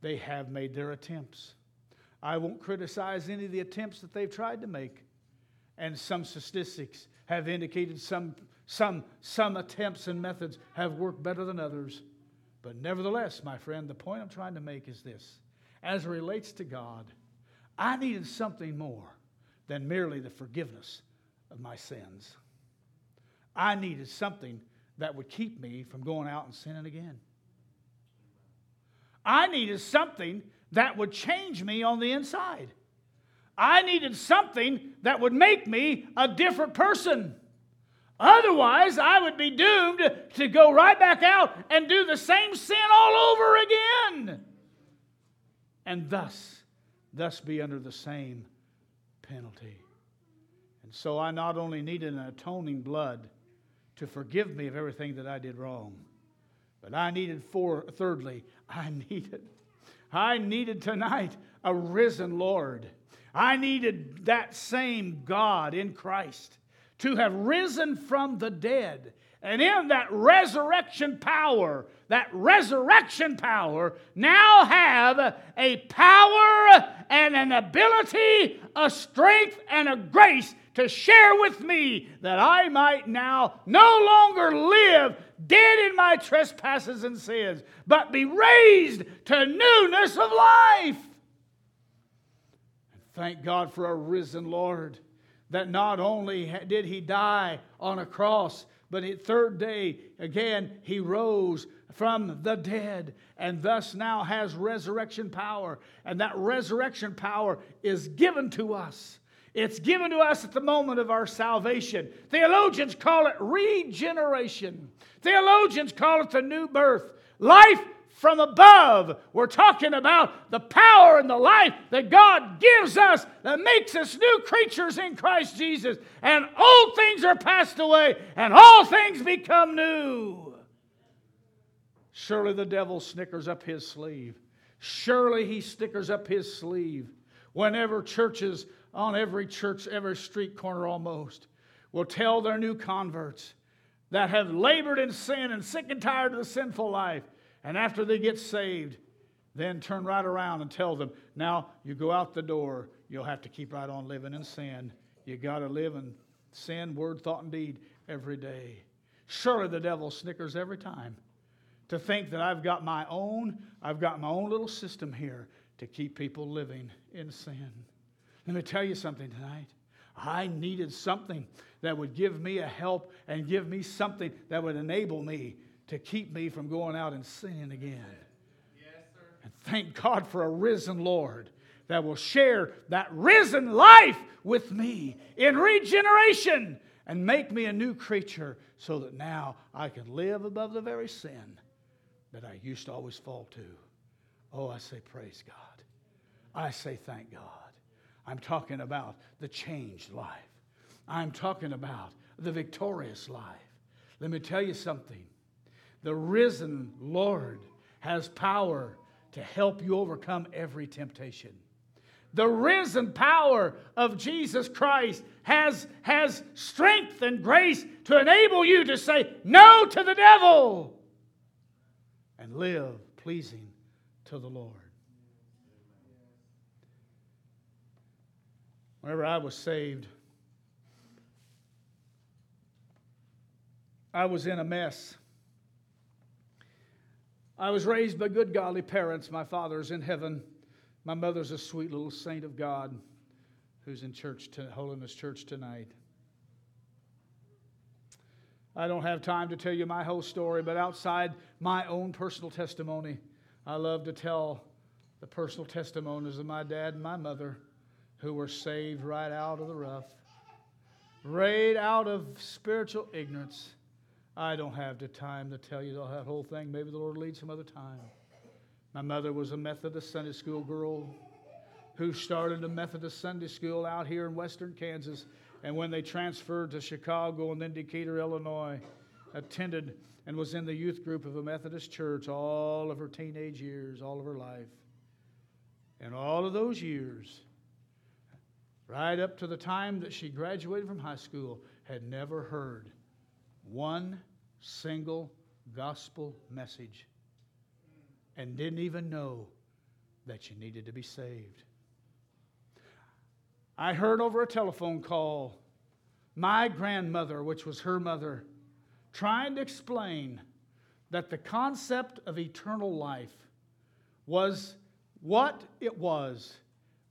Speaker 3: They have made their attempts. I won't criticize any of the attempts that they've tried to make. And some statistics have indicated some, some, some attempts and methods have worked better than others. But nevertheless, my friend, the point I'm trying to make is this as it relates to God, I needed something more than merely the forgiveness of my sins. I needed something that would keep me from going out and sinning again. I needed something that would change me on the inside. I needed something that would make me a different person. Otherwise, I would be doomed to go right back out and do the same sin all over again and thus, thus be under the same penalty. And so I not only needed an atoning blood to forgive me of everything that I did wrong, but I needed for thirdly, I needed I needed tonight a risen Lord. I needed that same God in Christ to have risen from the dead and in that resurrection power, that resurrection power, now have a power and an ability, a strength and a grace to share with me that I might now no longer live dead in my trespasses and sins, but be raised to newness of life. Thank God for a risen Lord that not only did he die on a cross, but the third day, again, he rose from the dead and thus now has resurrection power. And that resurrection power is given to us. It's given to us at the moment of our salvation. Theologians call it regeneration. Theologians call it the new birth. Life from above. We're talking about the power and the life that God gives us that makes us new creatures in Christ Jesus. And old things are passed away, and all things become new. Surely the devil snickers up his sleeve. Surely he stickers up his sleeve whenever churches, on every church, every street corner almost, will tell their new converts that have labored in sin and sick and tired of the sinful life, and after they get saved, then turn right around and tell them, now you go out the door, you'll have to keep right on living in sin. You got to live in sin, word, thought, and deed every day. Surely the devil snickers every time to think that I've got my own, I've got my own little system here to keep people living in sin. Let me tell you something tonight. I needed something that would give me a help and give me something that would enable me to keep me from going out and sinning again. Yes, and thank God for a risen Lord that will share that risen life with me in regeneration and make me a new creature so that now I can live above the very sin that I used to always fall to. Oh, I say, praise God. I say, thank God. I'm talking about the changed life. I'm talking about the victorious life. Let me tell you something. The risen Lord has power to help you overcome every temptation. The risen power of Jesus Christ has, has strength and grace to enable you to say no to the devil and live pleasing to the Lord. Whenever I was saved, I was in a mess. I was raised by good, godly parents. My father's in heaven. My mother's a sweet little saint of God who's in church, to, Holiness Church tonight. I don't have time to tell you my whole story, but outside my own personal testimony, I love to tell the personal testimonies of my dad and my mother who were saved right out of the rough, right out of spiritual ignorance. I don't have the time to tell you that whole thing. Maybe the Lord will lead some other time. My mother was a Methodist Sunday school girl who started a Methodist Sunday school out here in western Kansas and when they transferred to Chicago and then Decatur, Illinois, attended and was in the youth group of a Methodist church all of her teenage years, all of her life. And all of those years, right up to the time that she graduated from high school, had never heard one single gospel message and didn't even know that she needed to be saved. I heard over a telephone call my grandmother, which was her mother, trying to explain that the concept of eternal life was what it was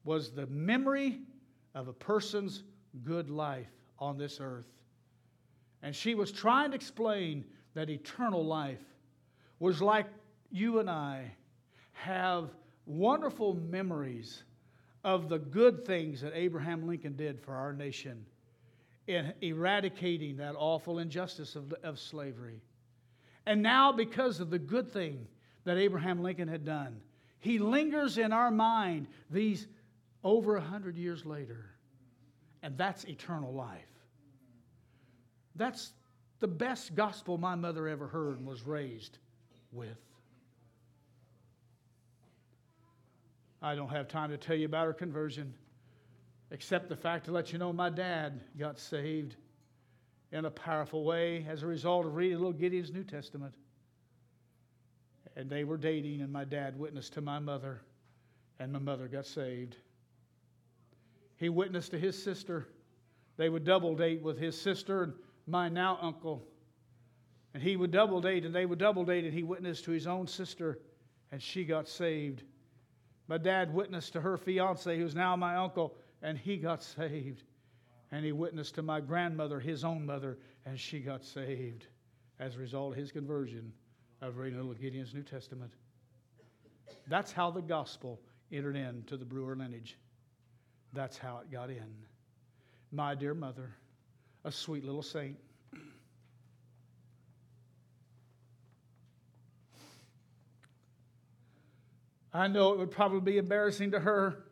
Speaker 3: was the memory of a person's good life on this earth. And she was trying to explain that eternal life was like you and I have wonderful memories of the good things that Abraham Lincoln did for our nation in eradicating that awful injustice of, of slavery. And now, because of the good thing that Abraham Lincoln had done, he lingers in our mind these over a hundred years later. And that's eternal life. That's the best gospel my mother ever heard and was raised with. I don't have time to tell you about her conversion, except the fact to let you know my dad got saved in a powerful way as a result of reading little Gideon's New Testament. And they were dating, and my dad witnessed to my mother, and my mother got saved. He witnessed to his sister. They would double date with his sister and my now uncle. And he would double date, and they would double date, and he witnessed to his own sister, and she got saved. My dad witnessed to her fiance, who's now my uncle, and he got saved. And he witnessed to my grandmother, his own mother, and she got saved as a result of his conversion of reading little Gideon's New Testament. That's how the gospel entered into the Brewer lineage. That's how it got in. My dear mother, a sweet little saint. I know it would probably be embarrassing to her,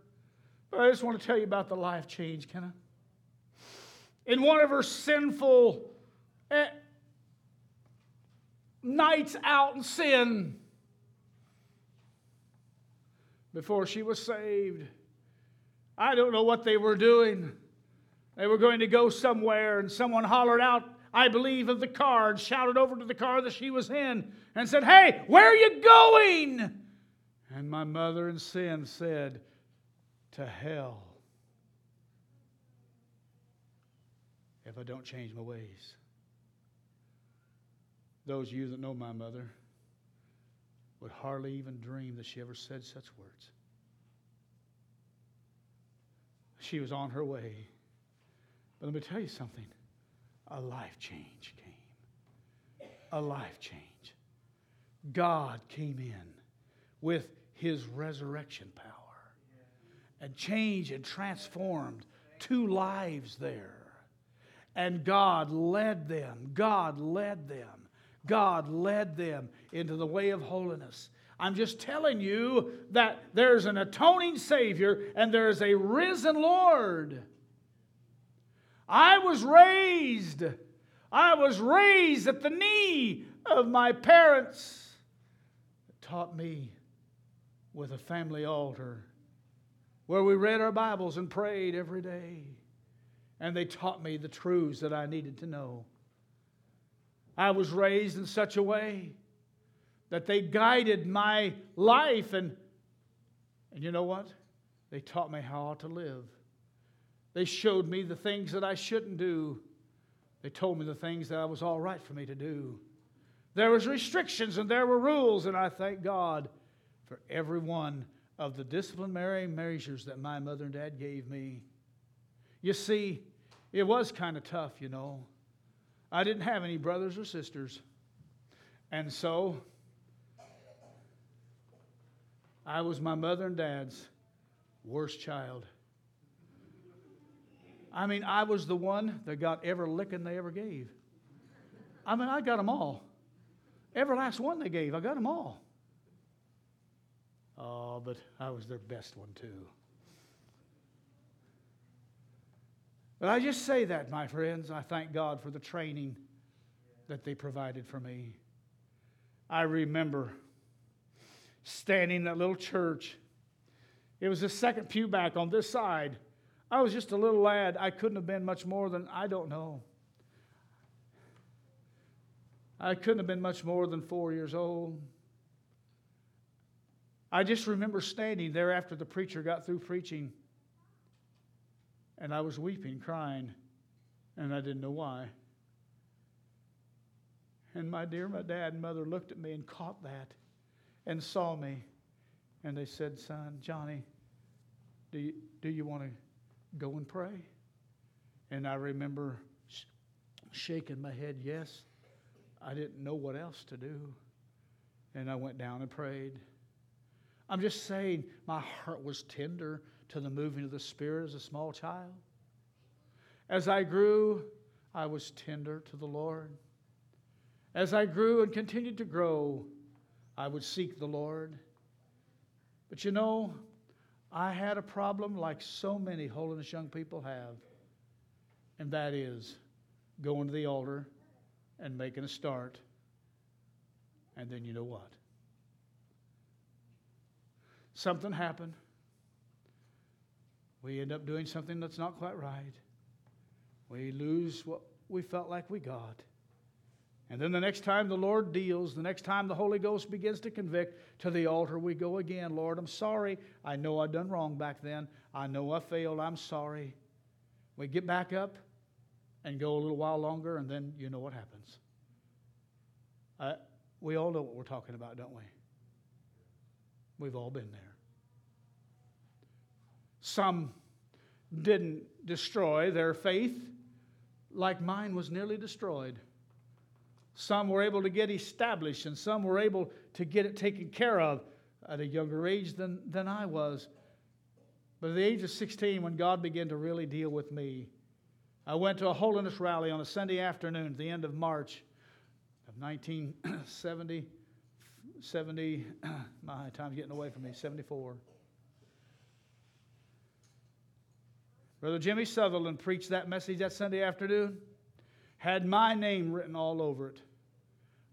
Speaker 3: but I just want to tell you about the life change, can I? In one of her sinful eh, nights out in sin, before she was saved, I don't know what they were doing, They were going to go somewhere, and someone hollered out, I believe, of the car and shouted over to the car that she was in and said, Hey, where are you going? And my mother in sin said, To hell if I don't change my ways. Those of you that know my mother would hardly even dream that she ever said such words. She was on her way. But let me tell you something a life change came. A life change. God came in with his resurrection power and changed and transformed two lives there. And God led them. God led them. God led them into the way of holiness. I'm just telling you that there's an atoning Savior and there's a risen Lord. I was raised, I was raised at the knee of my parents. Taught me with a family altar where we read our Bibles and prayed every day. And they taught me the truths that I needed to know. I was raised in such a way that they guided my life, and, and you know what? They taught me how to live. They showed me the things that I shouldn't do. They told me the things that I was all right for me to do. There was restrictions and there were rules, and I thank God for every one of the disciplinary measures that my mother and dad gave me. You see, it was kind of tough, you know. I didn't have any brothers or sisters. And so I was my mother and dad's worst child. I mean, I was the one that got every licking they ever gave. I mean, I got them all. Every last one they gave, I got them all. Oh, but I was their best one, too. But I just say that, my friends. I thank God for the training that they provided for me. I remember standing in that little church. It was the second pew back on this side. I was just a little lad. I couldn't have been much more than, I don't know. I couldn't have been much more than four years old. I just remember standing there after the preacher got through preaching and I was weeping, crying, and I didn't know why. And my dear, my dad and mother looked at me and caught that and saw me. And they said, Son, Johnny, do you, do you want to go and pray? And I remember sh- shaking my head, yes. I didn't know what else to do. And I went down and prayed. I'm just saying, my heart was tender to the moving of the Spirit as a small child. As I grew, I was tender to the Lord. As I grew and continued to grow, I would seek the Lord. But you know, I had a problem like so many holiness young people have, and that is going to the altar and making a start. And then you know what? Something happened. We end up doing something that's not quite right. We lose what we felt like we got. And then the next time the Lord deals, the next time the Holy Ghost begins to convict, to the altar we go again. Lord, I'm sorry. I know I done wrong back then. I know I failed. I'm sorry. We get back up and go a little while longer, and then you know what happens. Uh, we all know what we're talking about, don't we? We've all been there. Some didn't destroy their faith, like mine was nearly destroyed. Some were able to get established, and some were able to get it taken care of at a younger age than, than I was. But at the age of 16, when God began to really deal with me, I went to a holiness rally on a Sunday afternoon at the end of March of 1970. 70, my time's getting away from me, 74. Brother Jimmy Sutherland preached that message that Sunday afternoon, had my name written all over it.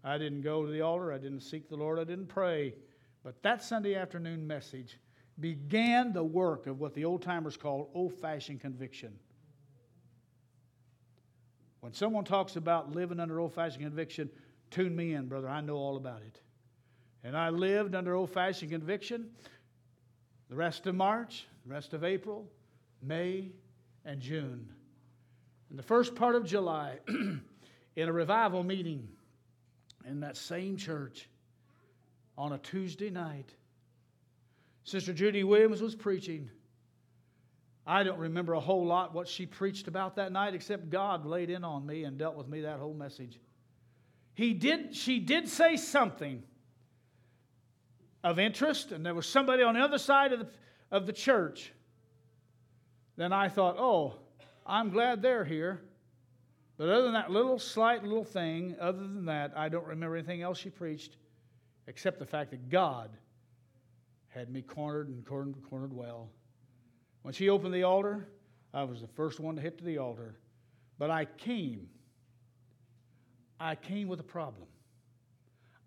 Speaker 3: I didn't go to the altar, I didn't seek the Lord, I didn't pray. But that Sunday afternoon message began the work of what the old timers call old fashioned conviction. When someone talks about living under old fashioned conviction, tune me in, brother. I know all about it. And I lived under old fashioned conviction the rest of March, the rest of April, May, and June. In the first part of July, in a revival meeting in that same church on a Tuesday night, Sister Judy Williams was preaching. I don't remember a whole lot what she preached about that night, except God laid in on me and dealt with me that whole message. He did, she did say something of interest, and there was somebody on the other side of the, of the church. Then I thought, oh, I'm glad they're here. But other than that little slight little thing, other than that, I don't remember anything else she preached except the fact that God had me cornered and cornered, cornered well. When she opened the altar, I was the first one to hit to the altar. But I came. I came with a problem.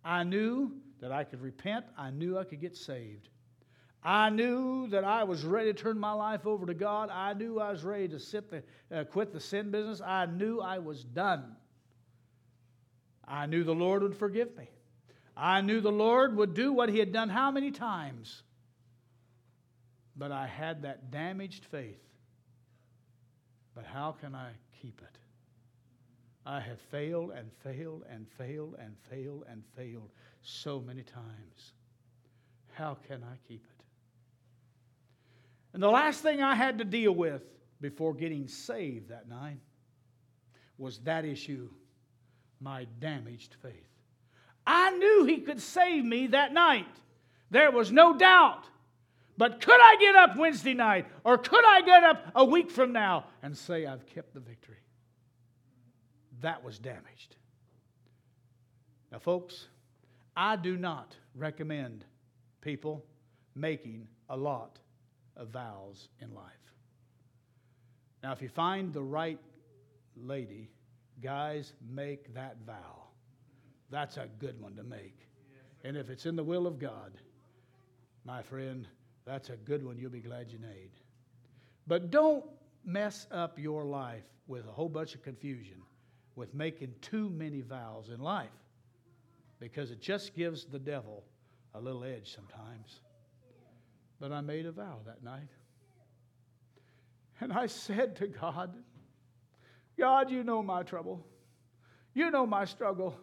Speaker 3: I knew that I could repent. I knew I could get saved. I knew that I was ready to turn my life over to God. I knew I was ready to sit the, uh, quit the sin business. I knew I was done. I knew the Lord would forgive me. I knew the Lord would do what He had done how many times? But I had that damaged faith. But how can I keep it? I have failed and failed and failed and failed and failed so many times. How can I keep it? And the last thing I had to deal with before getting saved that night was that issue my damaged faith. I knew He could save me that night. There was no doubt. But could I get up Wednesday night or could I get up a week from now and say I've kept the victory? That was damaged. Now, folks, I do not recommend people making a lot of vows in life. Now, if you find the right lady, guys, make that vow. That's a good one to make. And if it's in the will of God, my friend, that's a good one you'll be glad you made. But don't mess up your life with a whole bunch of confusion with making too many vows in life because it just gives the devil a little edge sometimes. But I made a vow that night. And I said to God, God, you know my trouble. You know my struggle.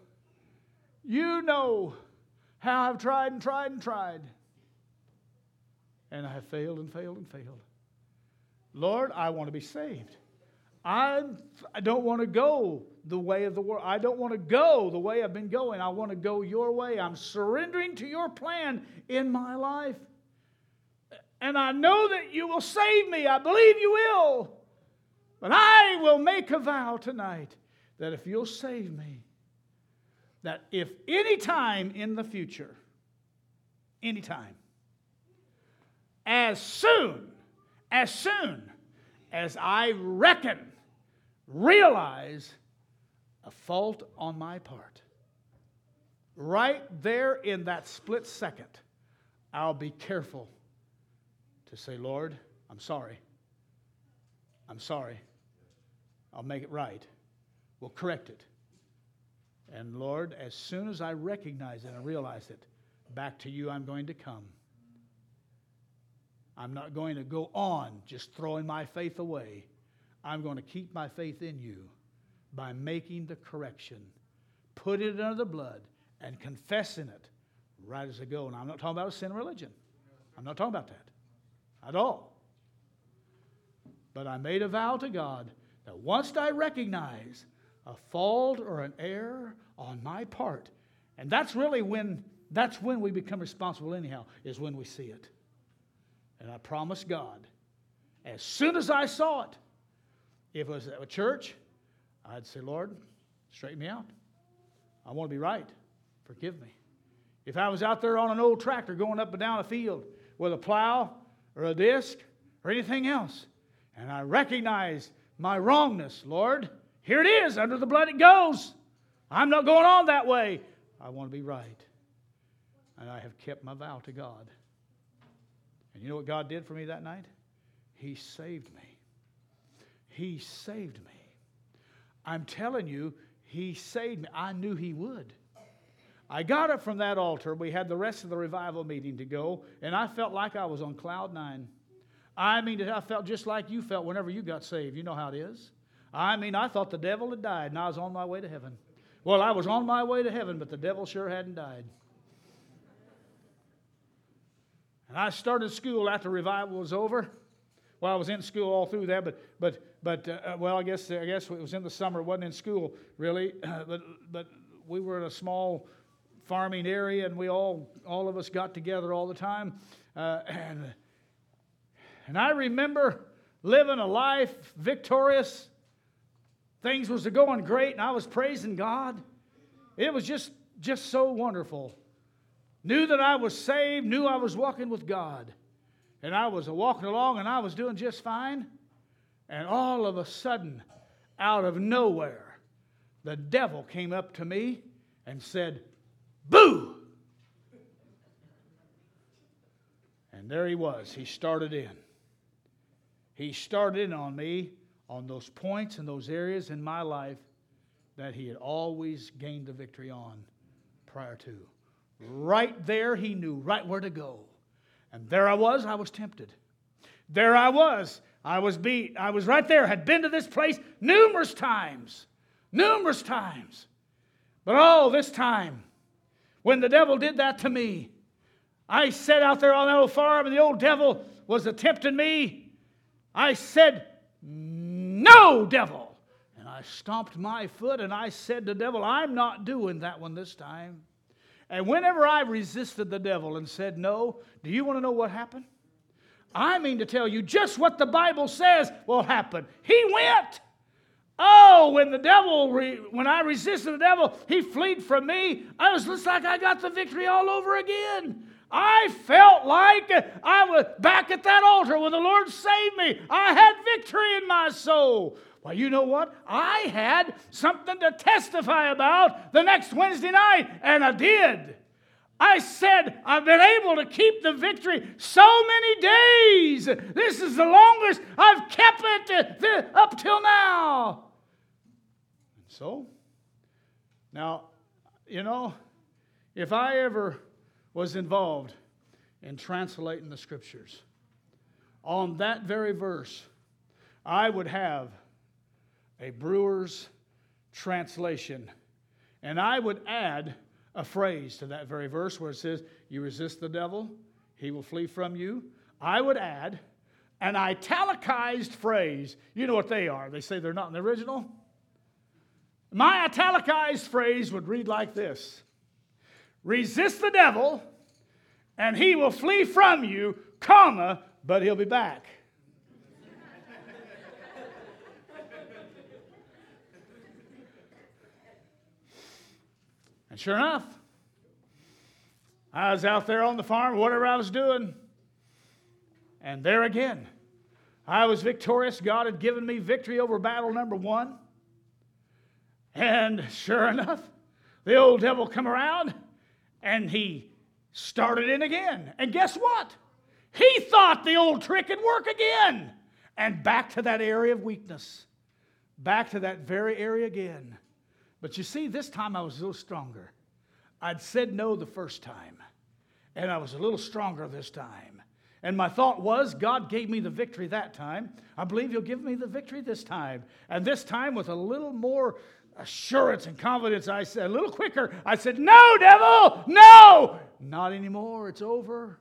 Speaker 3: You know how I've tried and tried and tried. And I have failed and failed and failed. Lord, I want to be saved. I, I don't want to go the way of the world. I don't want to go the way I've been going. I want to go your way. I'm surrendering to your plan in my life. And I know that you will save me. I believe you will. But I will make a vow tonight that if you'll save me, that if any time in the future, any time, as soon, as soon as I reckon, realize a fault on my part, right there in that split second, I'll be careful to say, Lord, I'm sorry. I'm sorry. I'll make it right. We'll correct it. And Lord, as soon as I recognize it and realize it, back to you I'm going to come. I'm not going to go on just throwing my faith away. I'm going to keep my faith in you by making the correction, putting it under the blood, and confessing it right as I go. And I'm not talking about a sin religion. I'm not talking about that at all. But I made a vow to God that once I recognize a fault or an error on my part, and that's really when that's when we become responsible anyhow, is when we see it. And I promised God, as soon as I saw it, if it was at a church, I'd say, Lord, straighten me out. I want to be right. Forgive me. If I was out there on an old tractor going up and down a field with a plow or a disc or anything else, and I recognize my wrongness, Lord, here it is. Under the blood it goes. I'm not going on that way. I want to be right. And I have kept my vow to God. And you know what God did for me that night? He saved me. He saved me. I'm telling you, he saved me. I knew he would. I got up from that altar. We had the rest of the revival meeting to go, and I felt like I was on cloud nine. I mean, I felt just like you felt whenever you got saved. You know how it is. I mean, I thought the devil had died, and I was on my way to heaven. Well, I was on my way to heaven, but the devil sure hadn't died. And I started school after revival was over. Well, I was in school all through that, but but but uh, well, I guess I guess it was in the summer. Wasn't in school really, but but we were in a small farming area, and we all all of us got together all the time, uh, and and I remember living a life victorious. Things was going great, and I was praising God. It was just just so wonderful. Knew that I was saved, knew I was walking with God. And I was walking along and I was doing just fine. And all of a sudden, out of nowhere, the devil came up to me and said, Boo! And there he was. He started in. He started in on me on those points and those areas in my life that he had always gained the victory on prior to. Right there, he knew right where to go. And there I was, I was tempted. There I was, I was beat. I was right there, had been to this place numerous times, numerous times. But oh, this time, when the devil did that to me, I sat out there on that old farm and the old devil was tempting me. I said, No, devil. And I stomped my foot and I said to the devil, I'm not doing that one this time. And whenever I resisted the devil and said no, do you want to know what happened? I mean to tell you just what the Bible says will happen. He went. Oh, when the devil, re- when I resisted the devil, he fled from me. I was just like I got the victory all over again. I felt like I was back at that altar when the Lord saved me. I had victory in my soul. Well, you know what? I had something to testify about the next Wednesday night, and I did. I said, I've been able to keep the victory so many days. This is the longest I've kept it uh, up till now. So, now, you know, if I ever was involved in translating the scriptures, on that very verse, I would have a brewer's translation. And I would add a phrase to that very verse where it says, You resist the devil, he will flee from you. I would add an italicized phrase. You know what they are. They say they're not in the original. My italicized phrase would read like this Resist the devil, and he will flee from you, comma, but he'll be back. And sure enough, I was out there on the farm, whatever I was doing, and there again, I was victorious. God had given me victory over battle number one. And sure enough, the old devil come around and he started in again. And guess what? He thought the old trick would work again. And back to that area of weakness. Back to that very area again. But you see, this time I was a little stronger. I'd said no the first time, and I was a little stronger this time. And my thought was, God gave me the victory that time. I believe He'll give me the victory this time. And this time, with a little more assurance and confidence, I said, a little quicker, I said, No, devil, no, not anymore. It's over.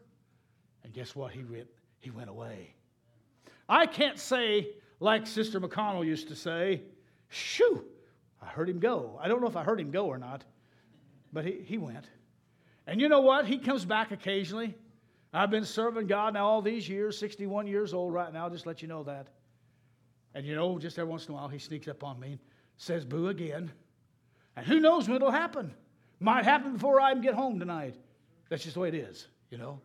Speaker 3: And guess what? He went, he went away. I can't say, like Sister McConnell used to say, Shoo, I heard him go. I don't know if I heard him go or not, but he, he went. And you know what? He comes back occasionally. I've been serving God now all these years, 61 years old right now, just let you know that. And you know, just every once in a while, he sneaks up on me says, Boo again. And who knows when it'll happen? Might happen before I even get home tonight. That's just the way it is, you know.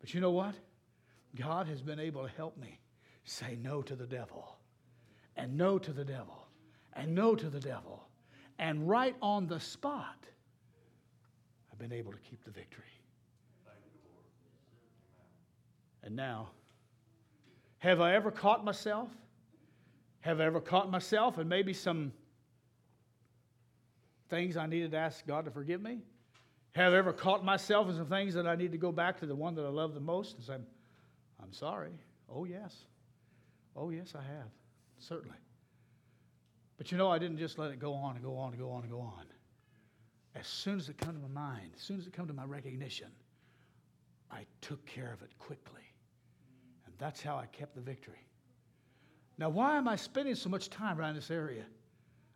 Speaker 3: But you know what? God has been able to help me say no to the devil and no to the devil and no to the devil. And right on the spot, I've been able to keep the victory. And now, have I ever caught myself? Have I ever caught myself and maybe some things I needed to ask God to forgive me? Have I ever caught myself in some things that I need to go back to the one that I love the most and say, I'm sorry? Oh, yes. Oh, yes, I have. Certainly. But you know, I didn't just let it go on and go on and go on and go on. As soon as it come to my mind, as soon as it come to my recognition, I took care of it quickly. And that's how I kept the victory. Now, why am I spending so much time around this area?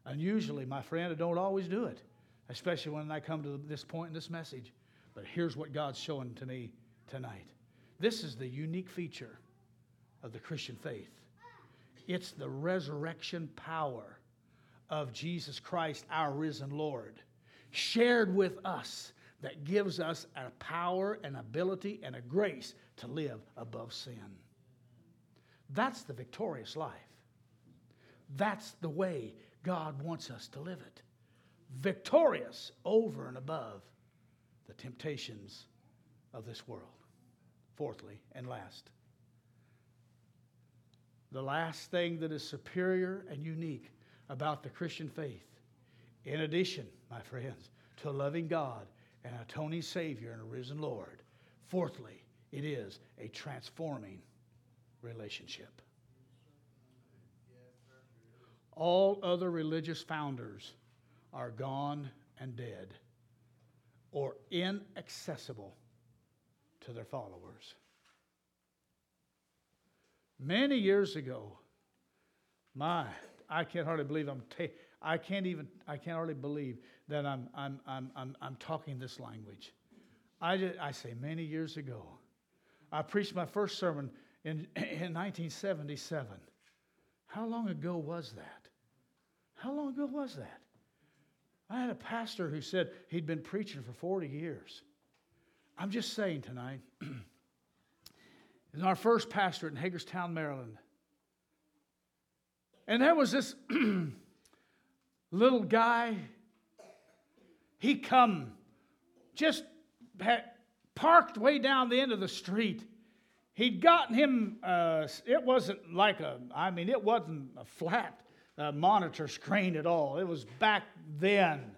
Speaker 3: Unusually, my friend, I don't always do it, especially when I come to this point in this message. But here's what God's showing to me tonight. This is the unique feature of the Christian faith it's the resurrection power of Jesus Christ, our risen Lord, shared with us that gives us a power, an ability, and a grace to live above sin. That's the victorious life. That's the way God wants us to live it. Victorious over and above the temptations of this world. Fourthly and last, the last thing that is superior and unique about the Christian faith, in addition, my friends, to loving God and atoning Savior and a risen Lord, fourthly, it is a transforming relationship. All other religious founders are gone and dead or inaccessible to their followers. Many years ago, my, I can't hardly believe I'm, ta- I can't even, I can't hardly believe that I'm, I'm, I'm, I'm, I'm talking this language. I, did, I say many years ago, I preached my first sermon in, in 1977. How long ago was that? How long ago was that? I had a pastor who said he'd been preaching for 40 years. I'm just saying tonight, is our first pastor in Hagerstown, Maryland. And there was this little guy. He come, just had parked way down the end of the street. He'd gotten him. Uh, it wasn't like a. I mean, it wasn't a flat uh, monitor screen at all. It was back then,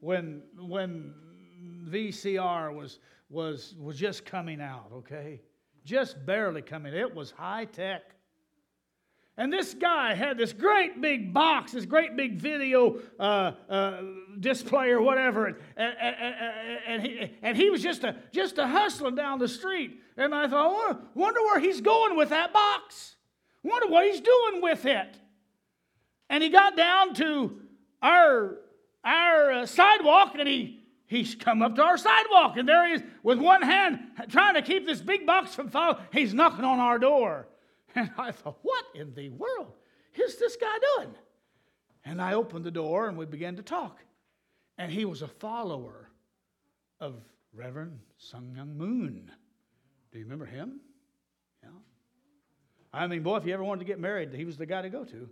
Speaker 3: when when VCR was was was just coming out. Okay just barely coming. It was high tech. And this guy had this great big box, this great big video uh, uh, display or whatever, and, and, and, he, and he was just a, just a hustling down the street. And I thought, wonder, wonder where he's going with that box. Wonder what he's doing with it. And he got down to our, our uh, sidewalk and he He's come up to our sidewalk, and there he is with one hand trying to keep this big box from falling. He's knocking on our door. And I thought, what in the world is this guy doing? And I opened the door and we began to talk. And he was a follower of Reverend Sun Myung Moon. Do you remember him? Yeah. I mean, boy, if you ever wanted to get married, he was the guy to go to.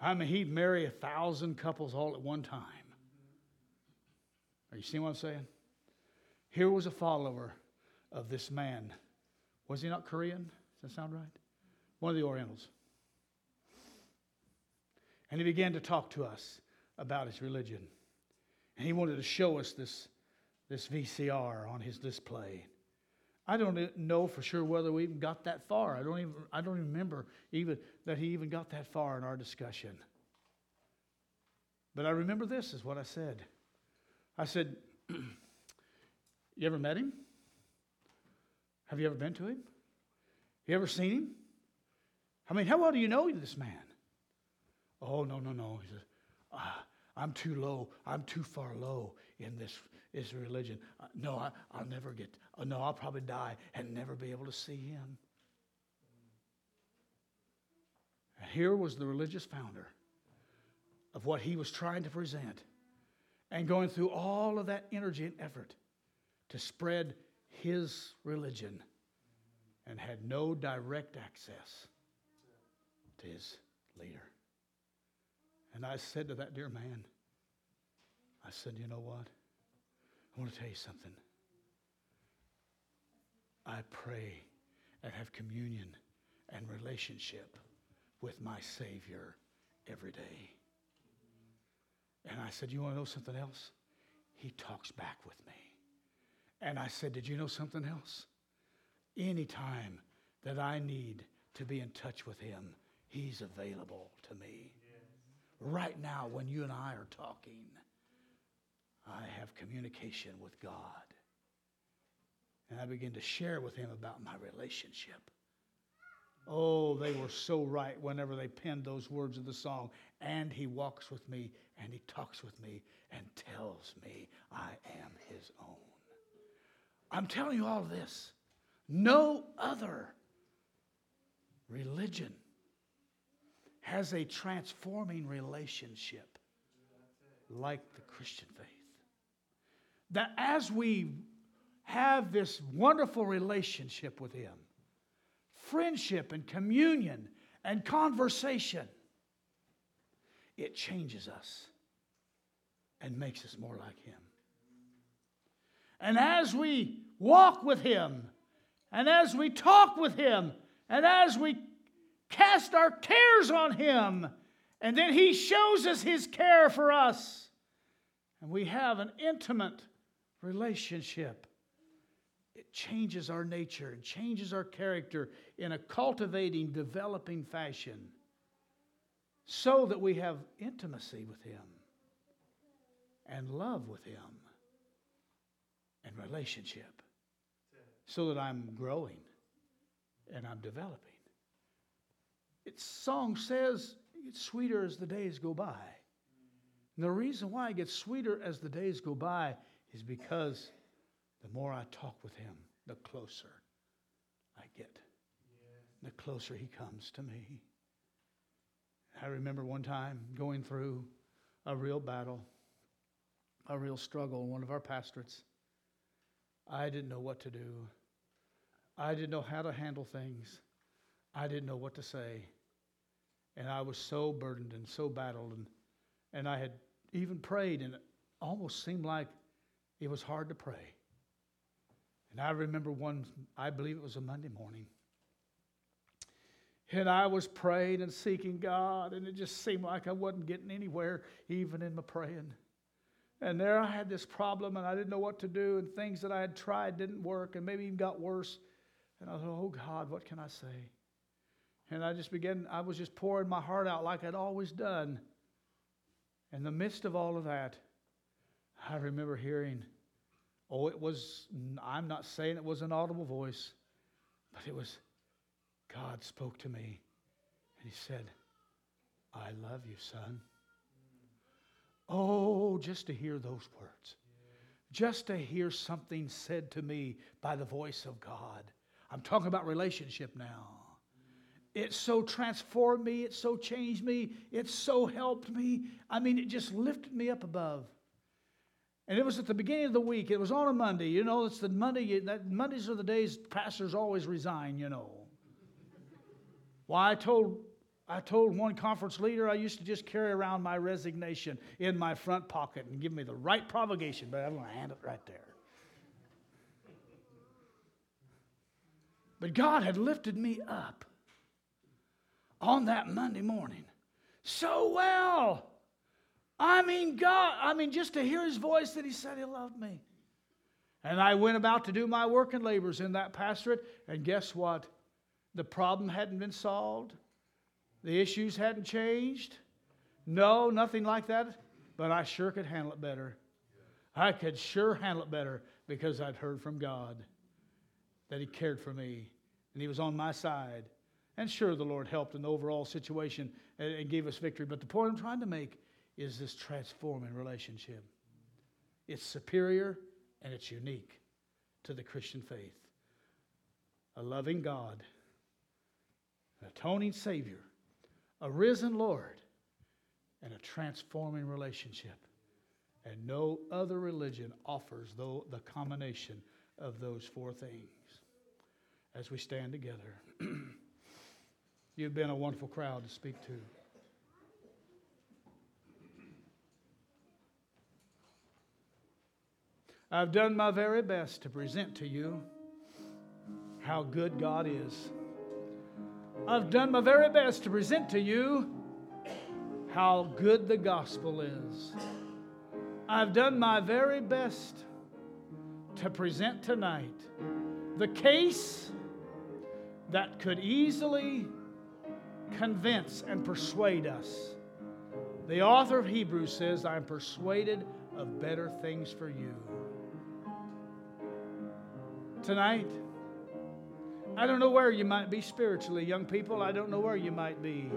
Speaker 3: I mean, he'd marry a thousand couples all at one time. Are you seeing what I'm saying? Here was a follower of this man. Was he not Korean? Does that sound right? One of the Orientals. And he began to talk to us about his religion. And he wanted to show us this, this VCR on his display. I don't know for sure whether we even got that far. I don't even, I don't remember even that he even got that far in our discussion. But I remember this is what I said. I said, You ever met him? Have you ever been to him? You ever seen him? I mean, how well do you know this man? Oh, no, no, no. He says, ah, I'm too low. I'm too far low in this, this religion. Uh, no, I, will never get, uh, no, I'll probably die and never be able to see him. And here was the religious founder of what he was trying to present and going through all of that energy and effort to spread his religion and had no direct access to his leader. And I said to that dear man, I said, you know what? I want to tell you something. I pray and have communion and relationship with my Savior every day. And I said, You want to know something else? He talks back with me. And I said, Did you know something else? Anytime that I need to be in touch with him, he's available to me. Right now, when you and I are talking, I have communication with God. And I begin to share with him about my relationship. Oh, they were so right whenever they penned those words of the song. And he walks with me and he talks with me and tells me I am his own. I'm telling you all this. No other religion has a transforming relationship like the Christian faith. That as we have this wonderful relationship with Him, friendship and communion and conversation, it changes us and makes us more like Him. And as we walk with Him, and as we talk with Him, and as we cast our cares on Him, and then He shows us His care for us, and we have an intimate relationship, it changes our nature and changes our character in a cultivating, developing fashion so that we have intimacy with Him and love with Him and relationship so that I'm growing and I'm developing. Its song says it's sweeter as the days go by. And the reason why it gets sweeter as the days go by is because the more I talk with him, the closer I get. The closer he comes to me. I remember one time going through a real battle, a real struggle in one of our pastorates. I didn't know what to do. I didn't know how to handle things. I didn't know what to say. And I was so burdened and so battled. And, and I had even prayed, and it almost seemed like it was hard to pray. And I remember one, I believe it was a Monday morning. And I was praying and seeking God, and it just seemed like I wasn't getting anywhere, even in my praying. And there I had this problem, and I didn't know what to do, and things that I had tried didn't work, and maybe even got worse. And I thought, oh God, what can I say? And I just began, I was just pouring my heart out like I'd always done. In the midst of all of that, I remember hearing, oh, it was, I'm not saying it was an audible voice, but it was, God spoke to me and He said, I love you, son. Oh, just to hear those words, just to hear something said to me by the voice of God. I'm talking about relationship now. It so transformed me. It so changed me. It so helped me. I mean, it just lifted me up above. And it was at the beginning of the week. It was on a Monday. You know, it's the Monday. That Mondays are the days pastors always resign. You know. Why I told I told one conference leader I used to just carry around my resignation in my front pocket and give me the right provocation, but I'm going to hand it right there. But God had lifted me up on that Monday morning so well. I mean, God, I mean, just to hear his voice that he said he loved me. And I went about to do my work and labors in that pastorate, and guess what? The problem hadn't been solved. The issues hadn't changed. No, nothing like that. But I sure could handle it better. I could sure handle it better because I'd heard from God that He cared for me and He was on my side. And sure, the Lord helped in the overall situation and gave us victory. But the point I'm trying to make is this transforming relationship. It's superior and it's unique to the Christian faith. A loving God, an atoning Savior, a risen Lord, and a transforming relationship. And no other religion offers though the combination of those four things. As we stand together, you've been a wonderful crowd to speak to. I've done my very best to present to you how good God is. I've done my very best to present to you how good the gospel is. I've done my very best to present tonight the case that could easily convince and persuade us. The author of Hebrews says, I'm persuaded of better things for you. Tonight, I don't know where you might be spiritually, young people. I don't know where you might be.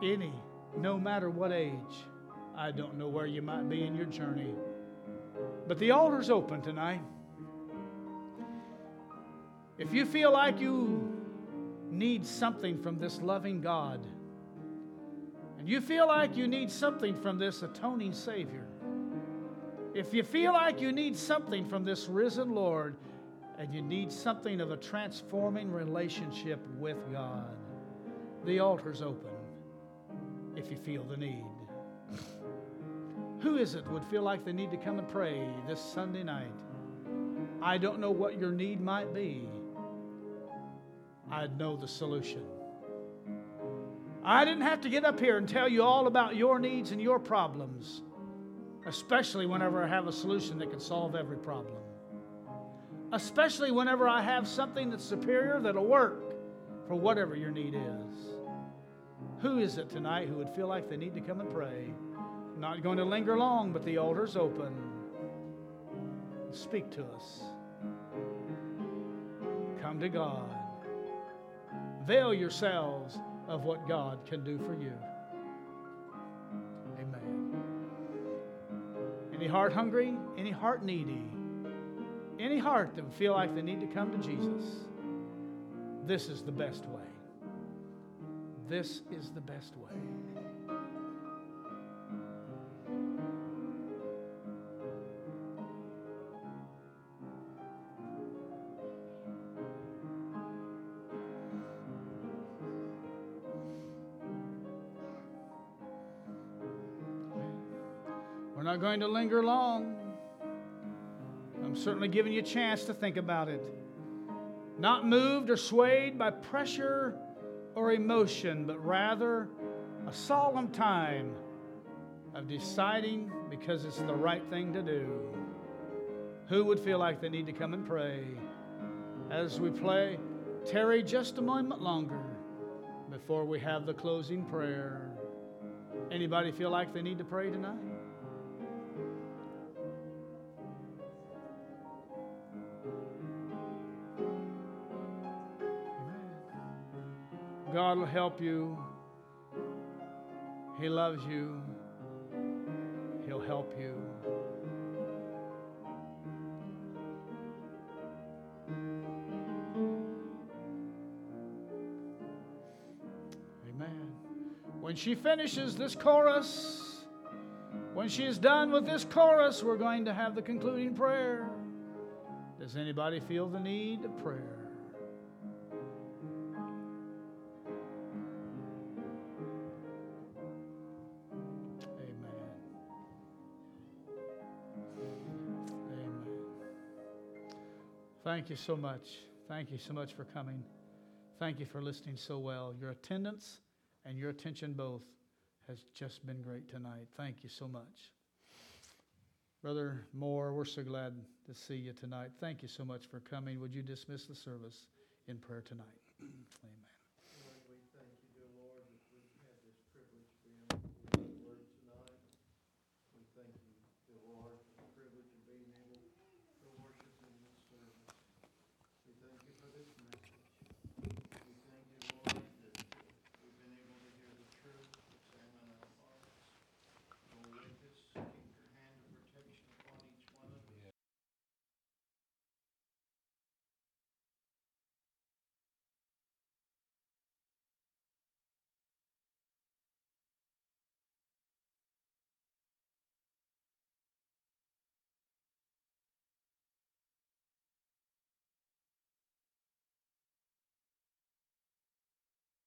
Speaker 3: Any, no matter what age, I don't know where you might be in your journey. But the altar's open tonight. If you feel like you need something from this loving God, and you feel like you need something from this atoning Savior, if you feel like you need something from this risen Lord, and you need something of a transforming relationship with God, the altar's open if you feel the need. Who is it would feel like they need to come and pray this Sunday night? I don't know what your need might be. I'd know the solution. I didn't have to get up here and tell you all about your needs and your problems, especially whenever I have a solution that can solve every problem. Especially whenever I have something that's superior that'll work for whatever your need is. Who is it tonight who would feel like they need to come and pray? I'm not going to linger long, but the altar's open. Speak to us. Come to God. Avail yourselves of what God can do for you. Any heart hungry? Any heart needy? Any heart that would feel like they need to come to Jesus? This is the best way. This is the best way. Not going to linger long. I'm certainly giving you a chance to think about it. Not moved or swayed by pressure or emotion, but rather a solemn time of deciding because it's the right thing to do. Who would feel like they need to come and pray? As we play, tarry just a moment longer before we have the closing prayer. Anybody feel like they need to pray tonight? God will help you. He loves you. He'll help you. Amen. When she finishes this chorus, when she is done with this chorus, we're going to have the concluding prayer. Does anybody feel the need of prayer? Thank you so much. Thank you so much for coming. Thank you for listening so well. Your attendance and your attention both has just been great tonight. Thank you so much. Brother Moore, we're so glad to see you tonight. Thank you so much for coming. Would you dismiss the service in prayer tonight? Amen.